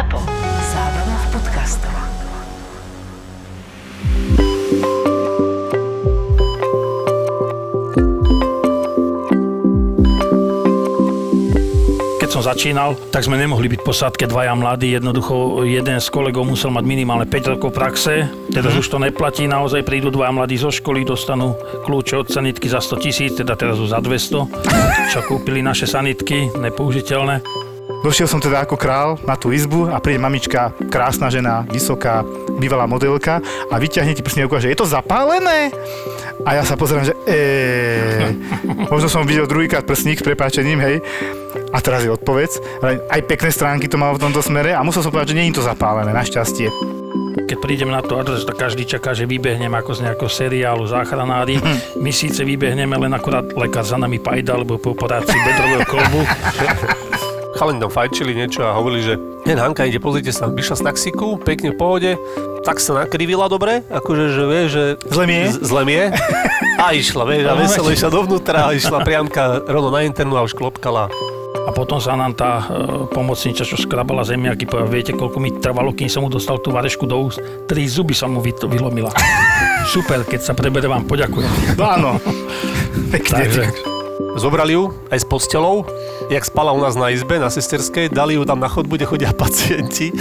ZAPO. Zábrná v podcastov. Keď som začínal, tak sme nemohli byť posádke dvaja mladí. Jednoducho jeden z kolegov musel mať minimálne 5 rokov praxe. Teraz už to neplatí. Naozaj prídu dvaja mladí zo školy, dostanú kľúče od sanitky za 100 tisíc, teda teraz už za 200, čo kúpili naše sanitky, nepoužiteľné. Došiel som teda ako král na tú izbu a príde mamička, krásna žena, vysoká, bývalá modelka a vyťahne ti prsný ukáže, je to zapálené? A ja sa pozerám, že eee, možno som videl druhýkrát prsník s prepáčením, hej. A teraz je odpovedz. Aj pekné stránky to malo v tomto smere a musel som povedať, že nie je to zapálené, našťastie. Keď prídem na to adres, tak každý čaká, že vybehnem ako z nejakého seriálu záchranári. My síce vybehneme, len akorát lekár za nami pajda, alebo po operácii bedrového kolbu. Chalani tam fajčili niečo a hovorili, že hen Hanka ide, pozrite sa, vyšla z taxíku, pekne v pohode, tak sa nakrivila dobre, akože, že vie, že... Zle mi je? Z- Zle mi je. A išla, vieš, a veselo išla dovnútra, a išla priamka rovno na internu a už klopkala. A potom sa nám tá e, pomocníča, čo skrabala zemiaky, povedala, viete, koľko mi trvalo, kým som mu dostal tú varešku do úst? Tri zuby som mu vy- vylomila. Super, keď sa prebere, vám poďakujem. No áno. Pekne. Takže Zobrali ju aj s postelou, jak spala u nás na izbe, na sesterskej, dali ju tam na chodbu, kde chodia pacienti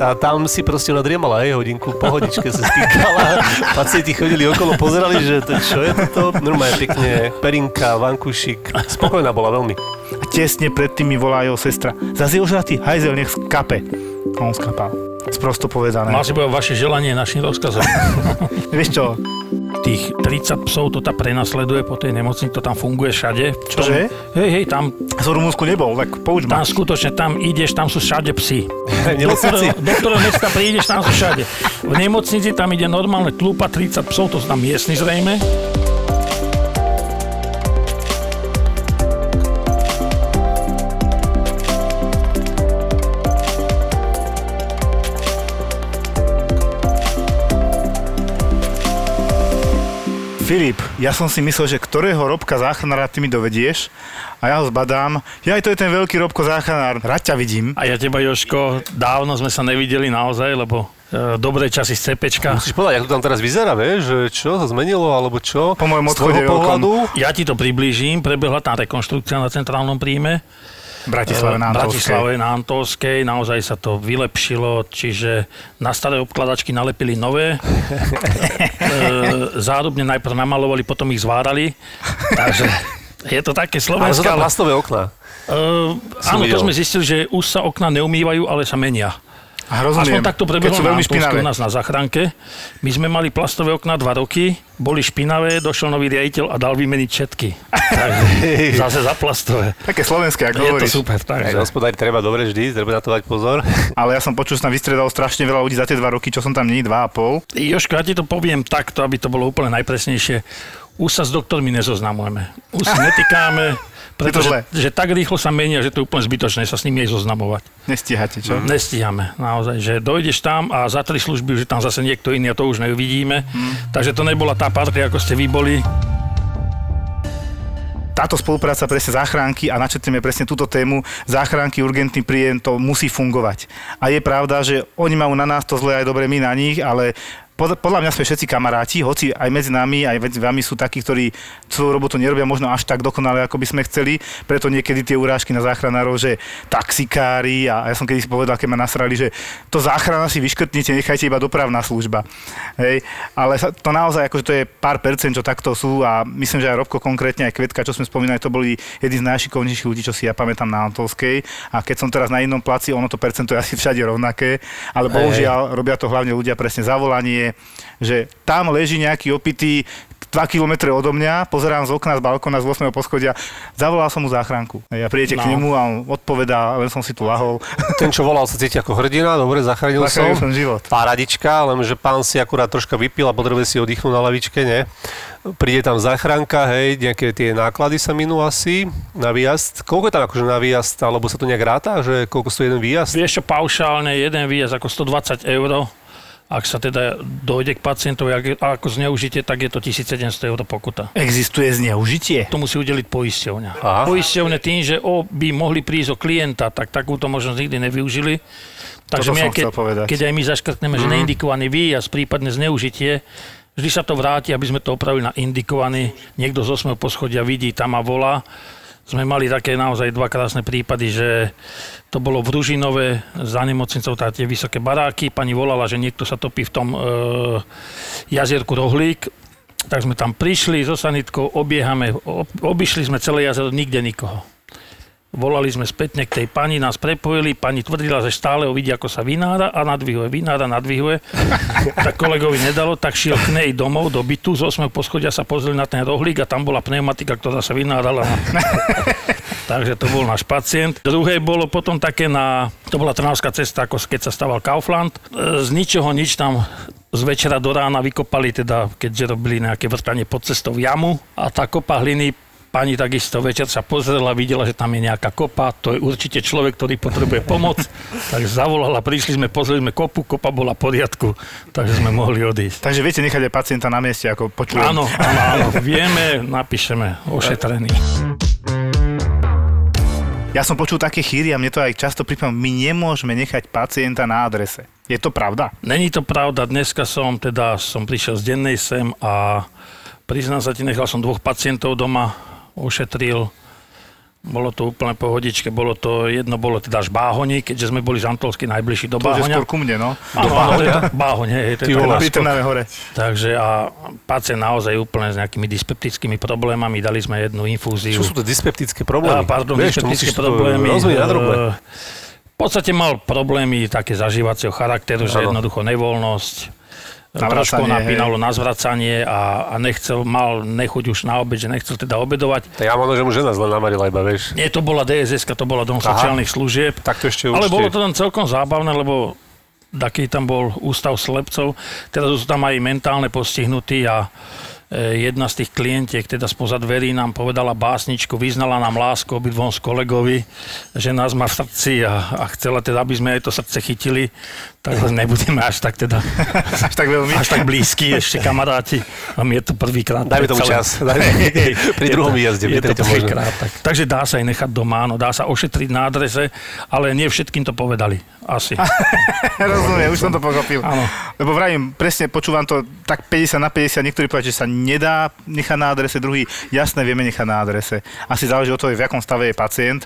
a tam si proste ona driemala, hej, hodinku, pohodičke sa stýkala. Pacienti chodili okolo, pozerali, že to, čo je toto? Normálne pekne, perinka, vankušik. Spokojná bola veľmi. A tesne predtým mi volá jeho sestra. Zase je ožratý, hajzel, nech skape. A on skapal. Sprosto povedané. mal si povedať vaše želanie našim rozkazom. Vieš čo, Tých 30 psov to tam prenasleduje po tej nemocnici, to tam funguje všade. Tom- Čože? Hej, hej, tam, z Rumunsku nebol, tak pouč ma. tam skutočne, tam ideš, tam sú všade psi. V nemocnici? Do ktorého mesta prídeš, tam sú všade. V nemocnici tam ide normálne tlúpa 30 psov, to sú tam miestni zrejme. Filip, ja som si myslel, že ktorého robka záchranára ty mi dovedieš a ja ho zbadám. Ja aj to je ten veľký robko záchranár. Rád ťa vidím. A ja teba, Joško, dávno sme sa nevideli naozaj, lebo e, dobré časy z CPčka. Musíš povedať, ako to tam teraz vyzerá, vieš, že čo sa zmenilo, alebo čo? Po mojom odchode pohľadu? Ja ti to priblížim, prebehla tá rekonštrukcia na centrálnom príjme. Bratislave na v Antolskej. Bratislave na Antolskej, naozaj sa to vylepšilo, čiže na staré obkladačky nalepili nové. e, zárubne najprv namalovali, potom ich zvárali. Takže je to také Ale sú slovenské. tam plastové okná. uh, áno, to videl. sme zistili, že už sa okna neumývajú, ale sa menia. A rozumiem. Aspoň takto prebehlo na u nás na záchranke. My sme mali plastové okná dva roky, boli špinavé, došiel nový riaditeľ a dal vymeniť všetky. Takže zase za plastové. Také slovenské, ako Je to super, Aj takže. hospodári treba dobre vždy, treba na to dať pozor. Ale ja som počul, že tam vystredalo strašne veľa ľudí za tie dva roky, čo som tam a pol. Joško, ja ti to poviem takto, aby to bolo úplne najpresnejšie. Už sa s doktormi nezoznamujeme. Už si netýkáme, pretože že tak rýchlo sa menia, že to je úplne zbytočné sa s nimi aj zoznamovať. Nestíhate, čo? Nestíhame, naozaj, že dojdeš tam a za tri služby, že tam zase niekto iný a to už neuvidíme. Takže to nebola tá partia, ako ste vy boli. táto spolupráca presne záchranky a načetneme presne túto tému, záchranky, urgentný príjem, to musí fungovať. A je pravda, že oni majú na nás to zle aj dobre my na nich, ale pod- podľa mňa sme všetci kamaráti, hoci aj medzi nami, aj medzi vami sú takí, ktorí svoju robotu nerobia možno až tak dokonale, ako by sme chceli, preto niekedy tie urážky na záchranárov, že taxikári a ja som kedy si povedal, keď ma nasrali, že to záchrana si vyškrtnite, nechajte iba dopravná služba. Hej. Ale to naozaj, akože to je pár percent, čo takto sú a myslím, že aj Robko konkrétne, aj Kvetka, čo sme spomínali, to boli jedni z najšikovnejších ľudí, čo si ja pamätám na Antolskej a keď som teraz na inom placi, ono to percento je asi všade rovnaké, ale bohužiaľ robia to hlavne ľudia presne zavolanie, že tam leží nejaký opitý 2 km odo mňa, pozerám z okna z balkóna z 8. poschodia, zavolal som mu záchranku. Ja prídete k No. nemu a on odpovedá, len som si tu lahol. Ten, čo volal, sa cíti ako hrdina, dobre, zachránil som. Zachránil som život. Paradička, lenže pán si akurát troška vypil a potrebuje si oddychnúť na lavičke, nie? Príde tam záchranka, hej, nejaké tie náklady sa minú asi na výjazd. Koľko je tam akože na výjazd, alebo sa to nejak ráta, že koľko stojí jeden výjazd? Vieš čo, paušálne jeden výjazd ako 120 eur Ak sa teda dojde k pacientovi a ako zneužite, tak je to 1700 eur pokuta. Existuje zneužitie? To musí udeliť poisťovňa. Aha. Poisťovne tým, že o, by mohli prísť o klienta, tak takúto možnosť nikdy nevyužili. Takže my, keď, keď aj my zaškrtneme, že neindikovaný výjazd, prípadne zneužitie, vždy sa to vráti, aby sme to opravili na indikovaný. Niekto z 8. poschodia vidí, tam a volá. Sme mali také naozaj dva krásne prípady, že to bolo v Ružinove za nemocnicou, tá tie vysoké baráky. Pani volala, že niekto sa topí v tom e, jazierku Rohlík. Tak sme tam prišli so sanitkou, obiehame, ob, obišli sme celé jazero, nikde nikoho. Volali sme spätne k tej pani, nás prepojili, pani tvrdila, že stále ho vidí, ako sa vynára a nadvihuje, vynára, nadvihuje. tak kolegovi nedalo, tak šiel k nej domov do bytu, z 8. poschodia sa pozreli na ten rohlík a tam bola pneumatika, ktorá sa vynárala. Takže to bol náš pacient. Druhé bolo potom také na, to bola Trnavská cesta, ako keď sa staval Kaufland. Z ničoho nič tam z večera do rána vykopali, teda keďže robili nejaké vrtanie pod cestou jamu a tá kopa hliny Pani takisto večer sa pozrela, videla, že tam je nejaká kopa, to je určite človek, ktorý potrebuje pomoc, tak zavolala, prišli sme, pozreli sme kopu, kopa bola v poriadku, takže sme mohli odísť. Takže viete nechať aj pacienta na mieste, ako počujem. Áno, áno, áno, vieme, napíšeme, ošetrený. Ja som počul také chýry a mne to aj často pripomína, my nemôžeme nechať pacienta na adrese. Je to pravda? Není to pravda, dneska som teda, som prišiel z dennej sem a priznám sa ti, nechal som dvoch pacientov doma, ošetril. Bolo to úplne pohodičke, bolo to, jedno bolo teda až Báhoni, keďže sme boli z Antolsky najbližší do To Báhoňa. skôr ku mne, no. Áno, áno, to to Báhoň, hej, to To to Trnave hore. Takže a pacient naozaj úplne s nejakými dyspeptickými problémami, dali sme jednu infúziu. Čo sú to dyspeptické Á, problémy? pardon, Vieš, to dyspeptické to problémy. e, V podstate mal problémy také zažívacieho charakteru, že jednoducho nevoľnosť, Ho hej. napínalo na zvracanie a, a nechcel, mal nechuť už na obed, že nechcel teda obedovať. Tak ja možno, že mu žena zle namarila iba, vieš. Nie, to bola DSS, to bola Dom Aha. sociálnych služieb. Tak to ešte Ale určite- bolo to tam celkom zábavné, lebo taký tam bol ústav slepcov, teraz sú tam aj mentálne postihnutí a e, jedna z tých klientiek, teda spoza dverí nám povedala básničku, vyznala nám lásku obidvom s kolegovi, že nás má v srdci a, a chcela teda, aby sme aj to srdce chytili, tak nebudeme až tak teda, Až tak veľmi. až tak blízky ešte kamaráti. A mi je to prvýkrát. Dajme tomu Celé- čas. Dajme, pri druhom to- výjazde, pri je to treťom možno. prvýkrát, tak. Takže dá sa aj nechať doma, áno, dá sa ošetriť na adrese, ale nie všetkým to povedali. Asi. Rozumiem, už som to pochopil. Áno. Lebo vravím, presne počúvam to tak 50 na 50, niektorí povedia, že sa nedá nechať na adrese, druhý, jasné, vieme nechať na adrese. Asi záleží od toho, v akom stave je pacient.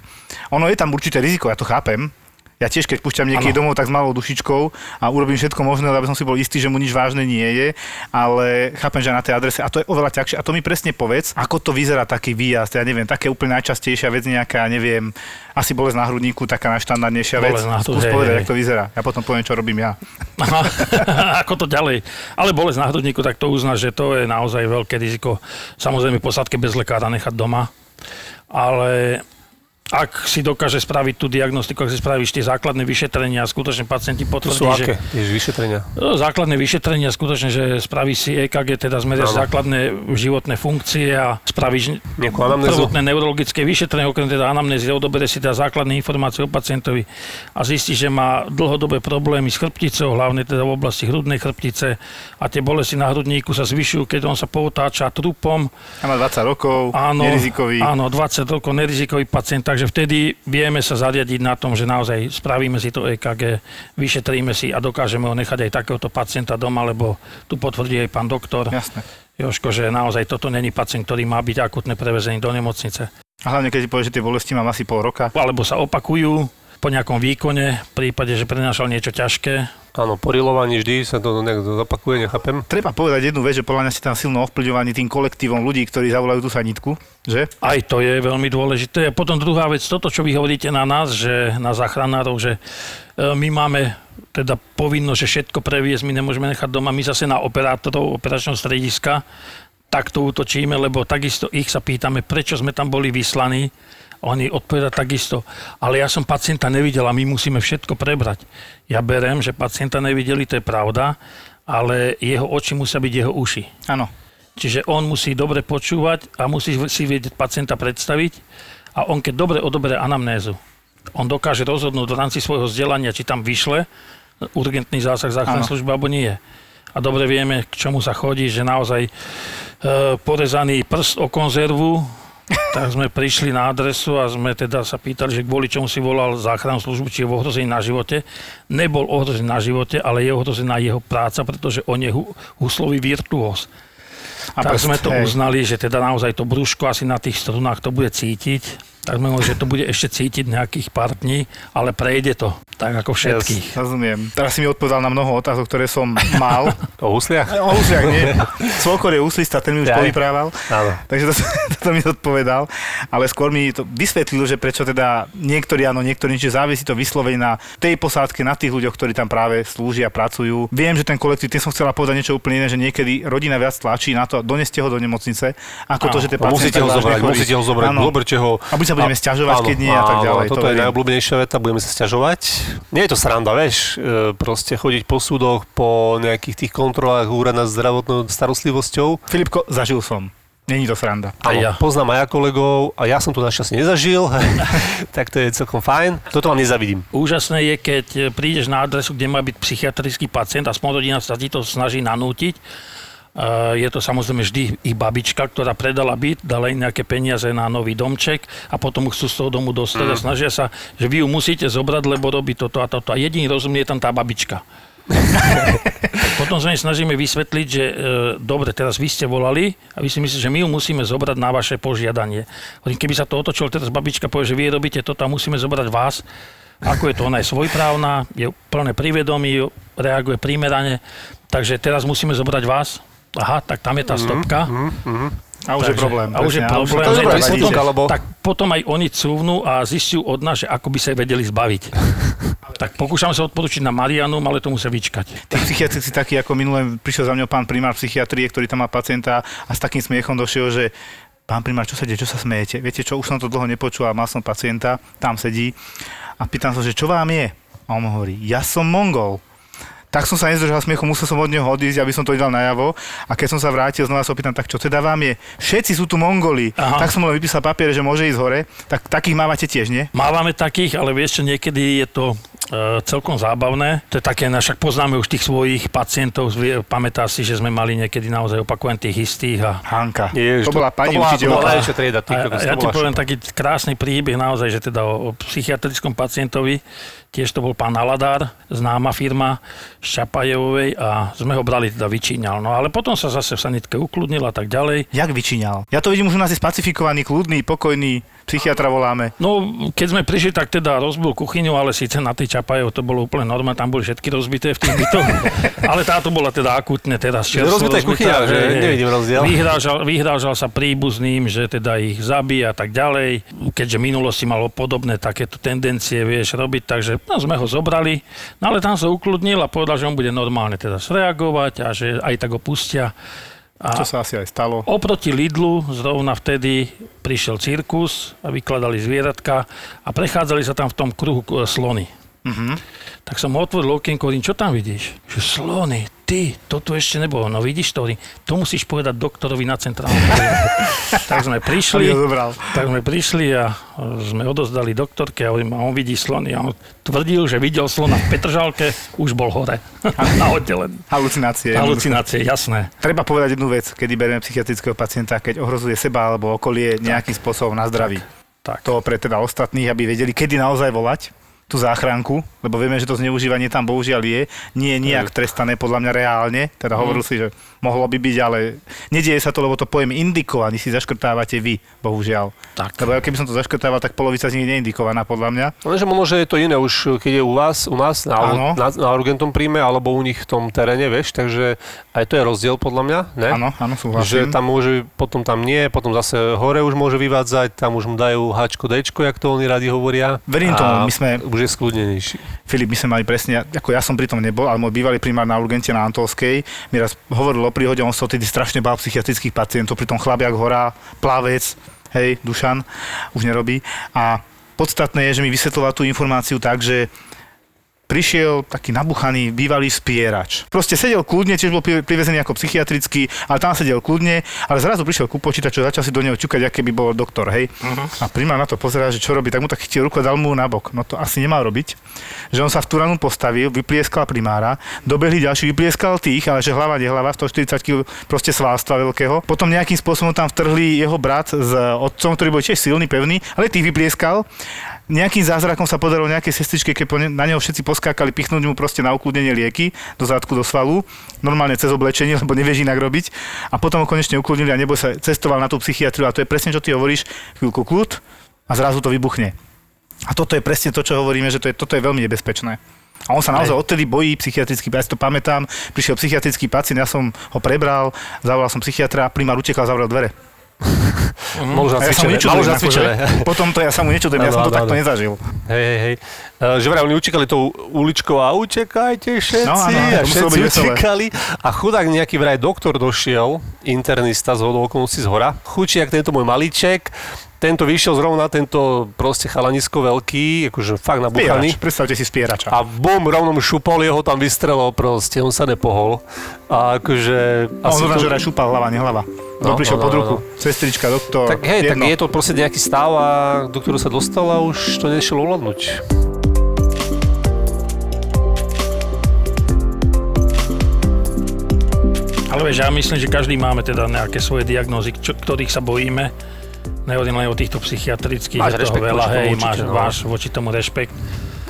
Ono je tam určité riziko, ja to chápem. Ja tiež, keď púšťam niekedy Áno. domov, tak s malou dušičkou a urobím všetko možné, aby som si bol istý, že mu nič vážne nie je, ale chápem, že na tej adrese, a to je oveľa ťažšie. A to mi presne povedz, ako to vyzerá taký výjazd, ja neviem, také úplne najčastejšia vec nejaká, neviem, asi bolesť na hrudníku, taká najštandardnejšia vec. Na Skús hej, povedať, hej. ako to vyzerá. Ja potom poviem, čo robím ja. Aha, ako to ďalej. Ale bolesť na hrudníku, tak to uzná, že to je naozaj veľké riziko. Samozrejme posádke bez lekára nechať doma. Ale ak si dokáže spraviť tú diagnostiku, ak si spravíš tie základné vyšetrenia a skutočne pacienti To potvrdí, sú že... aké? Tiež vyšetrenia. No, Základné vyšetrenia, skutočne, že spraví si EKG, teda zmeriaš základné životné funkcie a spravíš prvotné neurologické vyšetrenie, okrem teda anamnézy, odobere si teda základné informácie o pacientovi a zistí, že má dlhodobé problémy s chrbticou, hlavne teda v oblasti hrudnej chrbtice a tie bolesti na hrudníku sa zvyšujú, keď on sa poutáča trupom. A má 20 rokov, Áno, nerizikový. áno, 20 rokov nerizikový pacient, takže vtedy vieme sa zariadiť na tom, že naozaj spravíme si to EKG, vyšetríme si a dokážeme ho nechať aj takéhoto pacienta doma, lebo tu potvrdí aj pán doktor Jasné. Joško, že naozaj toto není pacient, ktorý má byť akutne prevezený do nemocnice. A hlavne, keď ti povie, že tie bolesti mám asi pol roka. Alebo sa opakujú po nejakom výkone, v prípade, že prenášal niečo ťažké. Áno, po rilovaní vždy sa to nejak zopakuje, nechápem. Treba povedať jednu vec, že podľa mňa si tam silno ovplyvňovaní tým kolektívom ľudí, ktorí zavolajú tú sanitku, že? Aj to je veľmi dôležité. A potom druhá vec, toto, čo vy hovoríte na nás, že na záchranárov, že e, my máme teda povinnosť, že všetko previesť, my nemôžeme nechať doma, my zase na operátorov operačného strediska takto útočíme, lebo takisto ich sa pýtame, prečo sme tam boli vyslaní. Oni odpovedajú takisto, ale ja som pacienta nevidel a my musíme všetko prebrať. Ja berem, že pacienta nevideli, to je pravda, ale jeho oči musia byť jeho uši. Áno. Čiže on musí dobre počúvať a musí si vedieť pacienta predstaviť a on keď dobre odoberie anamnézu, on dokáže rozhodnúť v rámci svojho vzdelania, či tam vyšle urgentný zásah záchrannej Áno. služby, alebo nie. A dobre vieme, k čomu sa chodí, že naozaj e, porezaný prst o konzervu, tak sme prišli na adresu a sme teda sa pýtali, že kvôli čomu si volal záchrannú službu, či je v ohrození na živote. Nebol ohrozený na živote, ale je ohrozená jeho práca, pretože on je hu- huslový virtuós. A tak prst, sme to hej. uznali, že teda naozaj to brúško asi na tých strunách to bude cítiť. Tak mohli, že to bude ešte cítiť nejakých pár dní, ale prejde to. Tak ako všetkých. Rozumiem. Teraz si mi odpovedal na mnoho otázok, ktoré som mal. O husliach? O husliach nie. Svokor je úslista, ten mi už Jaj. povyprával. Áno. Takže to, to mi odpovedal. Ale skôr mi to vysvetlil, že prečo teda niektorí áno, niektorí nie, že závisí to vyslovene na tej posádke, na tých ľuďoch, ktorí tam práve slúžia, pracujú. Viem, že ten kolektív, tým som chcela povedať niečo úplne iné, že niekedy rodina viac tlačí na to, doneste ho do nemocnice, ako to, Áno. že tie No, musíte pacienti ho vážne zobrať, musíte ho zobrať, zoberte ho. Sa budeme sťažovať, keď nie a tak ďalej, to Toto je verím. najobľúbenejšia veta, budeme sa sťažovať. Nie je to sranda, vieš, e, proste chodiť po súdoch, po nejakých tých kontrolách úrad nad zdravotnou starostlivosťou. Filipko, zažil som. Není to sranda. Áno, ja. poznám aj ja kolegov a ja som to našťastie nezažil, tak to je celkom fajn. Toto vám nezavidím. Úžasné je, keď prídeš na adresu, kde má byť psychiatrický pacient, aspoň rodina sa ti to snaží nanútiť. Je to samozrejme vždy ich babička, ktorá predala byt, dala im nejaké peniaze na nový domček a potom chcú z toho domu dostať a snažia sa, že vy ju musíte zobrať, lebo robí toto a toto. A jediný rozumný je tam tá babička. Potom sa snažíme vysvetliť, že e, dobre, teraz vy ste volali a vy si myslíte, že my ju musíme zobrať na vaše požiadanie. Keby sa to otočilo, teraz babička povie, že vy robíte toto a musíme zobrať vás, ako je to, ona je svojprávna, je plné privedomí, reaguje primerane, takže teraz musíme zobrať vás. Aha, tak tam je tá stopka. A už je Takže- problém. a už je problém, že je potom- lebo- Tak potom aj oni cúvnú a zistiu od nás, že ako by sa vedeli zbaviť. tak pokúšam sa odporučiť na Marianu, ale to musia vyčkať. Tí psychiatrici takí, ako minule prišiel za mňou pán primár psychiatrie, ktorý tam má pacienta a s takým smiechom došiel, že pán primár, čo sa deje, čo sa smejete? Viete čo, už som to dlho nepočul a mal som pacienta, tam sedí a pýtam sa, že čo vám je? A on hovorí, ja som Mongol. Tak som sa nezdržal smiechu, musel som od neho odísť, aby som to dal najavo. A keď som sa vrátil, znova sa opýtam, tak čo teda vám je? Všetci sú tu Mongoli. Aha. Tak som len vypísal papier, že môže ísť hore. Tak takých mávate tiež, nie? Mávame takých, ale vieš čo, niekedy je to e, celkom zábavné. To je také, však poznáme už tých svojich pacientov, pamätá si, že sme mali niekedy naozaj opakovaných tých istých a Hanka. Ježiš, to bola pani to bola, to učiteľka. bola trieda. Ty, A, ja ti poviem taký krásny príbeh naozaj, že teda o, o psychiatrickom pacientovi, tiež to bol pán Aladár, známa firma z Čapajevovej a sme ho brali, teda vyčíňal. No ale potom sa zase v sanitke ukludnil a tak ďalej. Jak vyčíňal? Ja to vidím, už u nás je spacifikovaný, kľudný, pokojný, psychiatra voláme. No, keď sme prišli, tak teda rozbil kuchyňu, ale síce na tej Čapajev to bolo úplne normálne, tam boli všetky rozbité v tých bytoch. ale táto bola teda akutne teraz čerstvo rozbitá je kuchyňa, že nevidím rozdiel. Vyhrážal, vyhrážal sa príbuzným, že teda ich zabíja a tak ďalej. Keďže v minulosti malo podobné takéto tendencie, vieš, robiť, takže no, sme ho zobrali. No ale tam sa ukludnil a povedal, že on bude normálne teda reagovať a že aj tak ho pustia. A Čo sa asi aj stalo. Oproti Lidlu zrovna vtedy prišiel cirkus a vykladali zvieratka a prechádzali sa tam v tom kruhu e, slony. Mhm. Tak som otvoril okienko, hovorím, čo tam vidíš? Že slony, ty, to tu ešte nebolo. No vidíš to, to musíš povedať doktorovi na centrálnom tak sme prišli, tak sme prišli a sme odozdali doktorke a, on vidí slony. A on tvrdil, že videl slona v Petržalke, už bol hore. na oddelený. Halucinácie. Halucinácie, jasné. Treba povedať jednu vec, kedy berieme psychiatrického pacienta, keď ohrozuje seba alebo okolie nejakým spôsobom na zdraví. Tak. To pre teda ostatných, aby vedeli, kedy naozaj volať tú záchranku, lebo vieme, že to zneužívanie tam bohužiaľ je. Nie je nijak trestané podľa mňa reálne. Teda hovoril si, že mohlo by byť, ale nedieje sa to, lebo to pojem indikovaný si zaškrtávate vy, bohužiaľ. Tak. Lebo ja keby som to zaškrtával, tak polovica z nich je neindikovaná podľa mňa. Lenže možno, že je to iné už, keď je u vás, u nás na, Áno. na, na urgentom príjme, alebo u nich v tom teréne, vieš, takže aj to je rozdiel podľa mňa, ne? Áno, áno, Že súhlasím. tam môže, potom tam nie, potom zase hore už môže vyvádzať, tam už mu dajú Hčko, Dčko, jak to oni radi hovoria. Verím tomu, my sme- Už je skľudnenejší. Filip, my sme mali presne, ako ja som pri tom nebol, ale môj bývalý primár na urgente na Antolskej mi raz hovoril o príhode, on sa odtedy strašne bál psychiatrických pacientov, pri tom chlapiak hora, plavec, hej, Dušan, už nerobí. A podstatné je, že mi vysvetloval tú informáciu tak, že prišiel taký nabuchaný bývalý spierač. Proste sedel kľudne, tiež bol pri- privezený ako psychiatrický, ale tam sedel kľudne, ale zrazu prišiel ku počítaču, začal si do neho čukať, aké by bol doktor, hej. A primár na to pozerá, že čo robí, tak mu tak chytil ruku a dal mu nabok. No to asi nemal robiť. Že on sa v tú ranu postavil, vyplieskal primára, dobehli ďalší, vyplieskal tých, ale že hlava nehlava, 140 kg proste svalstva veľkého. Potom nejakým spôsobom tam vtrhli jeho brat s otcom, ktorý bol tiež silný, pevný, ale tých vyplieskal nejakým zázrakom sa podarilo nejaké sestričke, keď na neho všetci poskákali, pichnúť mu proste na ukludnenie lieky do zadku, do svalu, normálne cez oblečenie, lebo nevieš inak robiť. A potom ho konečne ukludnili a neboj sa, cestoval na tú psychiatriu a to je presne, čo ty hovoríš, chvíľku kľud a zrazu to vybuchne. A toto je presne to, čo hovoríme, že to je, toto je veľmi nebezpečné. A on sa naozaj odtedy bojí psychiatrický, ja si to pamätám, prišiel psychiatrický pacient, ja som ho prebral, zavolal som psychiatra, primár utekal, zavrel dvere. Mal už A ja už akože, nacvičené. potom to ja sa mu nečudujem, ja som to takto nezažil. Hej, hej, hej. Uh, že vraj, oni utekali tou uličkou a utekajte všetci. No, áno, a všetci utekali. A chudák nejaký vraj doktor došiel, internista z hodou okolností z hora. Chučiak tento môj malíček, tento vyšiel zrovna, tento proste chalanisko veľký, akože fakt nabuchaný. Spierač, predstavte si spierača. A bum, rovno mu šupol, jeho tam vystrelil proste, on sa nepohol. A akože... A on zrovna, že raz šúpal hlava, nehlava. No, No, prišiel no, pod no, ruku. Sestrička, doktor, Tak hej, tak jedno. je to proste nejaký stav, a, do ktorého sa dostal a už to nešlo ovládnuť. Ale vieš, ja myslím, že každý máme teda nejaké svoje diagnózy, čo, ktorých sa bojíme. Nehovorím len o týchto psychiatrických, Máš je toho rešpekt veľa, voči tomu hej, určite, máš, no. máš voči tomu rešpekt.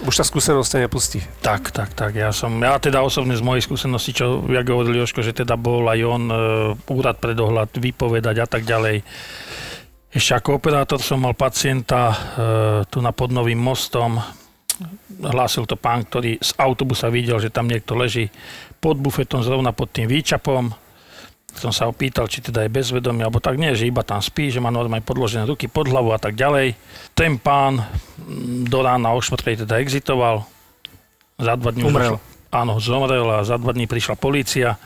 Už tá skúsenosť ťa nepustí. Tak, tak, tak, ja som, ja teda osobne z mojej skúsenosti, čo, jak hovoril Joško, že teda bol aj on e, úrad pre dohľad vypovedať a tak ďalej. Ešte ako operátor som mal pacienta e, tu na pod Novým mostom, hlásil to pán, ktorý z autobusa videl, že tam niekto leží pod bufetom zrovna pod tým výčapom. Som sa opýtal, či teda je bezvedomý, alebo tak nie, že iba tam spí, že má normálne podložené ruky pod hlavu a tak ďalej. Ten pán mm, do rána o 4. teda exitoval. Za dva dní Umrel. Áno, zomrel a za dva dní prišla polícia.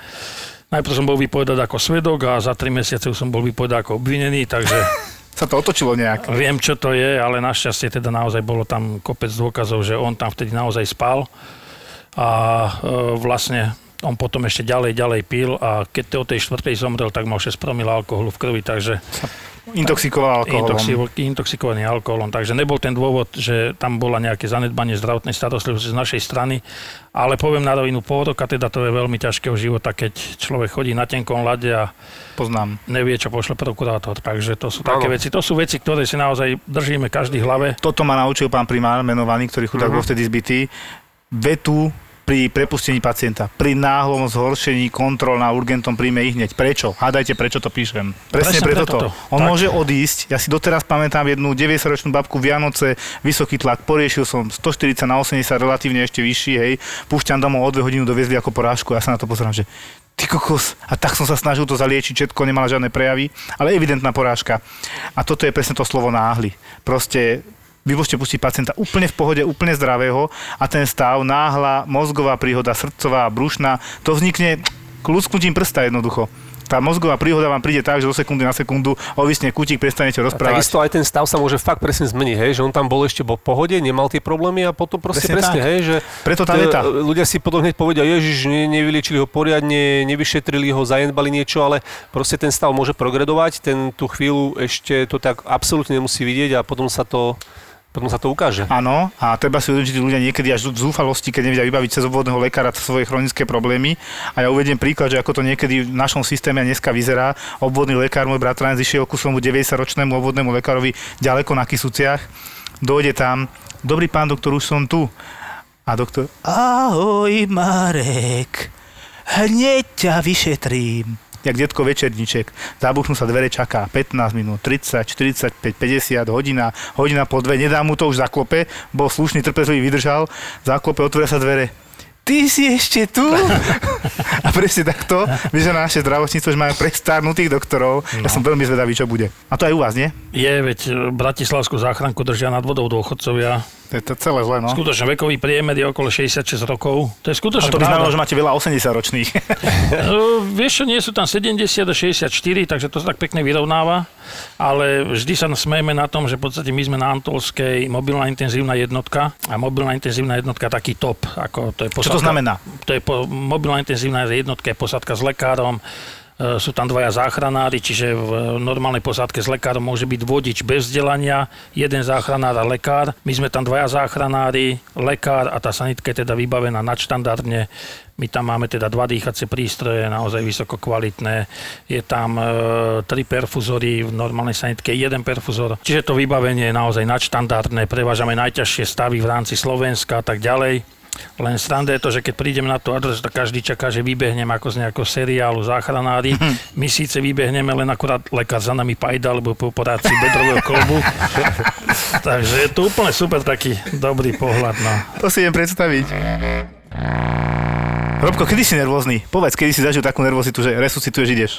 Najprv som bol vypovedať ako svedok a za tri mesiace už som bol vypovedať ako obvinený, takže Sa to otočilo nejak. Viem, čo to je, ale našťastie teda naozaj bolo tam kopec dôkazov, že on tam vtedy naozaj spal a e, vlastne on potom ešte ďalej, ďalej pil a keď to o tej štvrtej zomrel, tak mal 6 promil alkoholu v krvi, takže Intoxikoval alkoholom. intoxi- intoxikovaný alkoholom. Takže nebol ten dôvod, že tam bola nejaké zanedbanie zdravotnej starostlivosti z našej strany, ale poviem na rovinu pol roka, teda to je veľmi ťažkého života, keď človek chodí na tenkom lade a Poznám. nevie, čo pošle prokurátor. Takže to sú také veci. To sú veci, ktoré si naozaj držíme každý hlave. Toto ma naučil pán primár, menovaný, ktorý chudák Mhm. bol vtedy zbytý. Vetu pri prepustení pacienta, pri náhlom zhoršení kontrol na urgentom príjme ich hneď. Prečo? Hádajte, prečo to píšem. Presne, Presne preto preto to. On Tak. môže odísť. Ja si doteraz pamätám jednu 90-ročnú babku Vianoce, vysoký tlak, poriešil som 140 na 80, relatívne ešte vyšší, hej. Púšťam domov o dve hodinu doviezli ako porážku. Ja sa na to pozerám, že ty kokos. A tak som sa snažil to zaliečiť, všetko nemala žiadne prejavy, ale evidentná porážka. A toto je presne to slovo náhly. Proste vy môžete pustiť pacienta úplne v pohode, úplne zdravého a ten stav, náhla, mozgová príhoda, srdcová, brušná, to vznikne kľúsknutím prsta jednoducho. Tá mozgová príhoda vám príde tak, že zo sekundy na sekundu ovisne kútik, prestanete A rozprávať. takisto aj ten stav sa môže fakt presne zmeniť, hej, že on tam bol ešte vo pohode, nemal tie problémy a potom proste Presne presne, hej, že Preto tá veta. ľudia si potom hneď povedia, ježiš, ne, nevyliečili ho poriadne, nevyšetrili ho, zanedbali niečo, ale proste ten stav môže progredovať, ten tú chvíľu ešte to tak absolútne nemusí vidieť a potom sa to, potom sa to ukáže. Áno, a treba si uvedomiť, že ľudia niekedy až v zúfalosti, keď nevedia vybaviť cez obvodného lekára svoje chronické problémy. A ja uvediem príklad, že ako to niekedy v našom systéme dneska vyzerá. Obvodný lekár, môj bratranec, išiel ku svojmu 90-ročnému obvodnému lekárovi ďaleko na Kisuciach. Dojde tam, dobrý pán doktor, už som tu. A doktor, ahoj Marek, hneď ťa vyšetrím. Jak detko večerníček. Zabuchnú sa dvere, čaká 15 minút, 30, 45, 50, hodina, hodina po dve, nedá mu to už zaklope, bol slušný, trpezlivý, vydržal, zaklope, otvoria sa dvere. Ty si ešte tu? A presne takto vyzerá naše zdravotníctvo, že máme prestárnutých doktorov. Ja som veľmi zvedavý, čo bude. A to aj u vás, nie? Je, veď Bratislavskú záchranku držia nad vodou dôchodcovia. To je to celé zle, no. Skutočne vekový priemer je okolo 66 rokov. To je A skutočne to by znamenalo, že máte veľa 80 ročných. No, vieš čo, nie sú tam 70 do 64, takže to sa tak pekne vyrovnáva, ale vždy sa smejeme na tom, že v podstate my sme na Antolskej mobilná intenzívna jednotka a mobilná intenzívna jednotka taký top. Ako to je Čo to znamená? To je po, mobilná intenzívna jednotka je posádka s lekárom, sú tam dvaja záchranári, čiže v normálnej posádke s lekárom môže byť vodič bez vzdelania, jeden záchranár a lekár. My sme tam dvaja záchranári, lekár a tá sanitka je teda vybavená nadštandardne. My tam máme teda dva dýchacie prístroje, naozaj vysoko kvalitné. Je tam e, tri perfuzory, v normálnej sanitke jeden perfuzor. Čiže to vybavenie je naozaj nadštandardné. Prevážame najťažšie stavy v rámci Slovenska a tak ďalej. Len sranda je to, že keď prídem na tú adresu, tak každý čaká, že vybehnem ako z nejakého seriálu záchranári. My síce vybehneme, len akurát lekár za nami pajda, alebo po operácii bedrového kolbu. Takže je to úplne super taký dobrý pohľad. No. To si viem predstaviť. Robko, kedy si nervózny? Povedz, kedy si zažil takú nervozitu, že resuscituješ, ideš.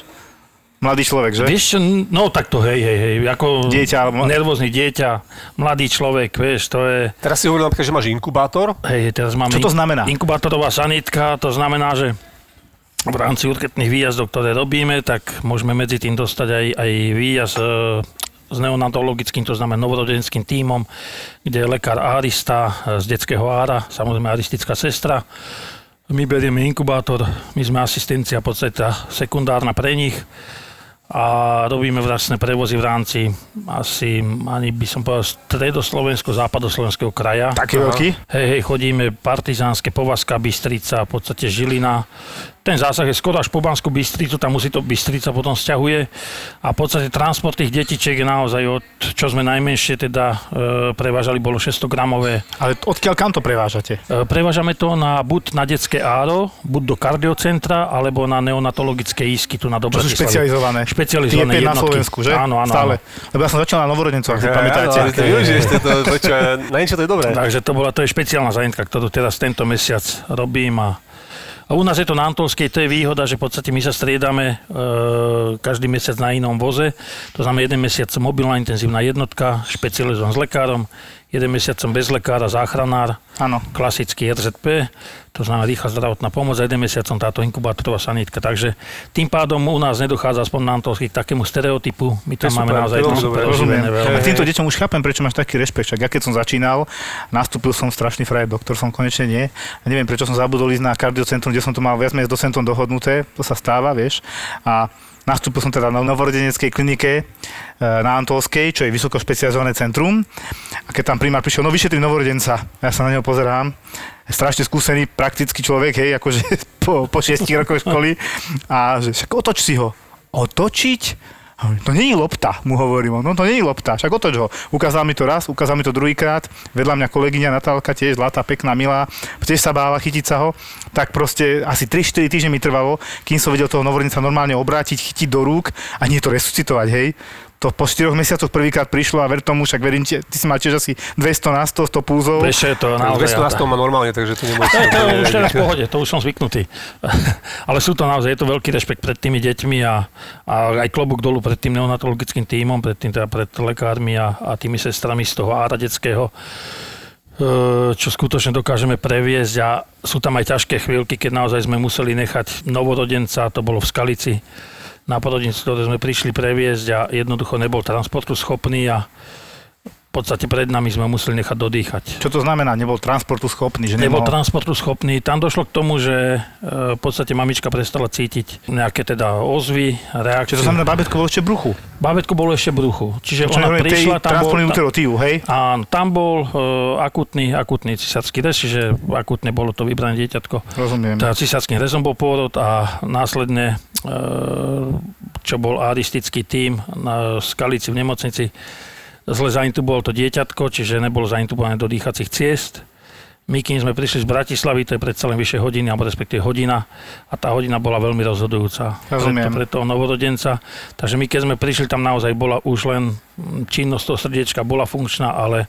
Mladý človek, že? Vieš čo, no takto, hej, hej, hej, ako Dieťa, alebo- nervózny dieťa, mladý človek, vieš, to je, Teraz si hovoril napríklad, že máš inkubátor. hej, teraz máme... Čo to znamená? Inkubátorová sanitka, to znamená, že v rámci urgentných výjazdov, ktoré robíme, tak môžeme medzi tým dostať aj, aj výjazd e, s neonatologickým, to znamená novorodenským tímom, kde je lekár arista e, z detského ára, samozrejme aristická sestra. My berieme inkubátor, my sme asistencia v podstate sekundárna pre nich a robíme vlastné prevozy v rámci asi, ani by som povedal, stredoslovensko, západoslovenského kraja. Taký veľký? Hej, hej, chodíme partizánske, Povazka, Bystrica, v podstate Žilina. Ten zásah je skoro až po Banskú Bystricu, tam musí to Bystrica potom sťahuje. A v podstate transport tých detičiek je naozaj od, čo sme najmenšie teda e, prevážali, bolo 600 gramové. Ale odkiaľ kam to prevážate? E, prevážame to na, buď na detské áro, buď do kardiocentra, alebo na neonatologické isky tu na Čo sú Dobratislave. špecializované? Špecializované päť na. Slovensku, že? Áno, áno, Stále. áno. Lebo ja som začal na novorodencoch, ak si pamätáte. Áno, ale ty využiješ to, to, čo, na niečo to je dobré. Takže to bola, to je špeciálna zanitka, ktorú teraz tento mesiac robím a u nás je to na Antolskej, to je výhoda, že v podstate my sa striedame e, každý mesiac na inom voze. To znamená jeden mesiac mobilná intenzívna jednotka, špecializovaná s lekárom, jeden mesiac som bez lekára, záchranár, Áno. klasický RZP, to znamená rýchla zdravotná pomoc a jeden mesiac som táto inkubátorová sanitka. Takže tým pádom u nás nedochádza aspoň na Antolskej k takému stereotypu. My tam To máme super, naozaj to to veľmi super Rozumiem. A týmto deťom už chápem, prečo máš taký rešpekt. Ja keď som začínal, nastúpil som strašný frajer, doktor som konečne nie. A neviem, prečo som zabudol ísť na kardiocentrum, kde som to mal viac menej s docentom dohodnuté. To sa stáva, vieš. A nastúpil som teda na novorodeneckej klinike e, na Antolskej, čo je vysoko centrum. A keď tam primár prišiel, no vyšetrím novorodenca. Ja sa na neho pozerám. Strašne skúsený, praktický človek, hej, akože po, po šiestich rokoch školy. A že však otoč si ho. Otočiť? Hovorím, To nie je lopta, mu hovorím. No to nie je lopta, však otoč ho. Ukázal mi to raz, ukázal mi to druhýkrát. Vedľa mňa kolegyňa Natálka, tiež zlatá, pekná, milá, tiež sa bála chytiť sa ho. Tak proste asi 3-4 týždne mi trvalo, kým som vedel toho novorodenca normálne obrátiť, chytiť do rúk a nie to resuscitovať, hej. To po 4 mesiacoch prvýkrát prišlo a ver tomu, však verím, ti, ty si mal tiež asi 200 na 100, 100 pulzov. Vieš, čo je to naozaj... 200 na 100 má normálne, takže to nemôžeš... To, to už teraz v pohode, to už som zvyknutý. Ale sú to naozaj, je to veľký rešpekt pred tými deťmi a, a aj klobúk dolu pred tým neonatologickým tímom, pred, tým, teda pred lekármi a, a tými sestrami z toho ára detského e, čo skutočne dokážeme previesť a sú tam aj ťažké chvíľky, keď naozaj sme museli nechať novorodenca, to bolo v Skalici, na porodnicu, ktoré sme prišli previesť a jednoducho nebol transportu schopný a podstate pred nami sme museli nechať dodýchať. Čo to znamená? Nebol transportu schopný, že Nebol nemohol... transportu schopný. Tam došlo k tomu, že e, v podstate mamička prestala cítiť nejaké teda ozvy, reakcie. Čo to znamená, babetko bolo ešte v bruchu? Bábätko bolo ešte v bruchu. Čiže Čo ona prišla, tam bol... transportný ta- uterotív, hej? Áno, tam bol e, akutný, akutný cisársky rez, čiže akutne bolo to vybrané dieťatko. Rozumiem. Teda cisársky rezom bol pôrod a následne, e, čo bol aristický tím na Skalici v nemocnici, zle zaintuboval to dieťatko, čiže nebolo zaintubované do dýchacích ciest. My, kým sme prišli z Bratislavy, to je predsa len vyše hodiny, alebo respektíve hodina, a tá hodina bola veľmi rozhodujúca Rozumiem. pre, pre toho novorodenca. Takže my, keď sme prišli, tam naozaj bola už len činnosť toho srdiečka bola funkčná, ale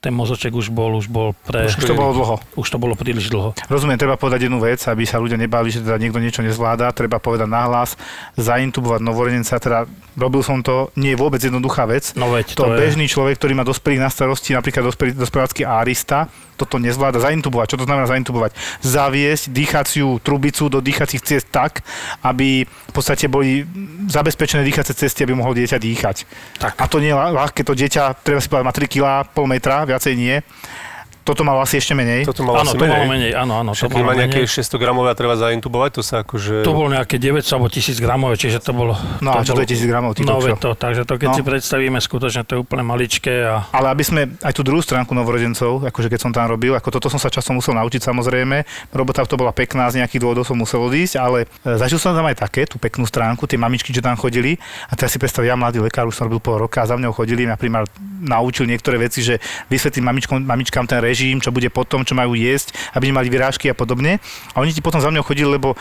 ten mozoček už bol, už bol pre... Už to bolo dlho. Už to bolo príliš dlho. Rozumiem, treba povedať jednu vec, aby sa ľudia nebáli, že teda niekto niečo nezvláda, treba povedať nahlas, zaintubovať novorodenca, teda robil som to, nie je vôbec jednoduchá vec. No veď, to, to je- bežný človek, ktorý má dospelých na starosti, napríklad dospelácky arista, toto nezvláda zaintubovať. Čo to znamená zaintubovať? Zaviesť dýchaciu trubicu do dýchacích ciest tak, aby v podstate boli zabezpečené dýchacie cesty, aby mohlo dieťa dýchať. Tak. A to nie je ľah- ľahké, to dieťa, treba si povedať, má 3 kg, pol metra, viacej nie. Toto malo asi ešte menej. Toto malo Áno, asi to malo menej. menej, áno, áno. To Však keď malo má nejaké menej. 600 gramové a treba zaintubovať, to sa akože... To bolo nejaké 900 alebo 1000 gramové, čiže to bolo... No a čo to je 1000 gramov, No to, takže to keď No. si predstavíme, skutočne to je úplne maličké a Ale aby sme aj tú druhú stránku novorodencov, akože keď som tam robil, ako toto som sa časom musel naučiť samozrejme, robota to bola pekná, z nejakých dôvodov som musel odísť, ale e, zažil som tam aj také, tú peknú stránku, tie mamičky, čo tam chodili. A teraz si predstav, ja mladý lekár, už som robil pol roka a za mňou chodili, primár naučil niektoré veci, že vysvetlím mamičkom, mamičkám ten režim, čo bude potom, čo majú jesť, aby nemali vyrážky a podobne. A oni ti potom za mňou chodili, lebo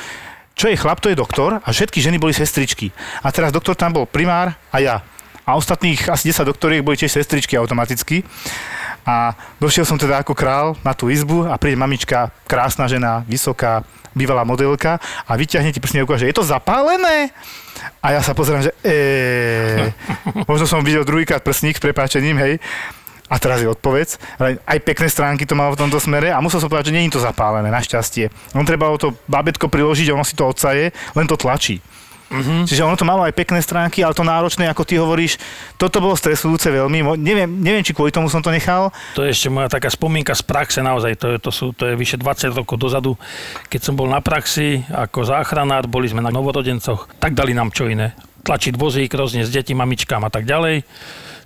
čo je chlap, to je doktor a všetky ženy boli sestričky. A teraz doktor tam bol primár a ja. A ostatných asi 10 doktoriek boli tiež sestričky automaticky. A došiel som teda ako král na tú izbu a príde mamička, krásna žena, vysoká, bývalá modelka a vyťahne ti prsný a že je to zapálené? A ja sa pozerám, že e, možno som videl druhýkrát prsník s prepáčením, hej. A teraz je odpoveď. Ale Aj pekné stránky to malo v tomto smere a musel som povedať, že nie je to zapálené, našťastie. On treba o to babetko priložiť ono si to odsaje, len to tlačí. Mm-hmm. Čiže ono to malo aj pekné stránky, ale to náročné, ako ty hovoríš, toto bolo stresujúce veľmi. Mo- Neviem, neviem, či kvôli tomu som to nechal. to je ešte moja taká spomienka z praxe naozaj, to je, to sú, to je vyše 20 rokov dozadu, keď som bol na praxi ako záchranár, boli sme na novorodencoch, tak dali nám čo iné. Tlačiť vozík, rozniesť deti mamičkám a tak ďalej.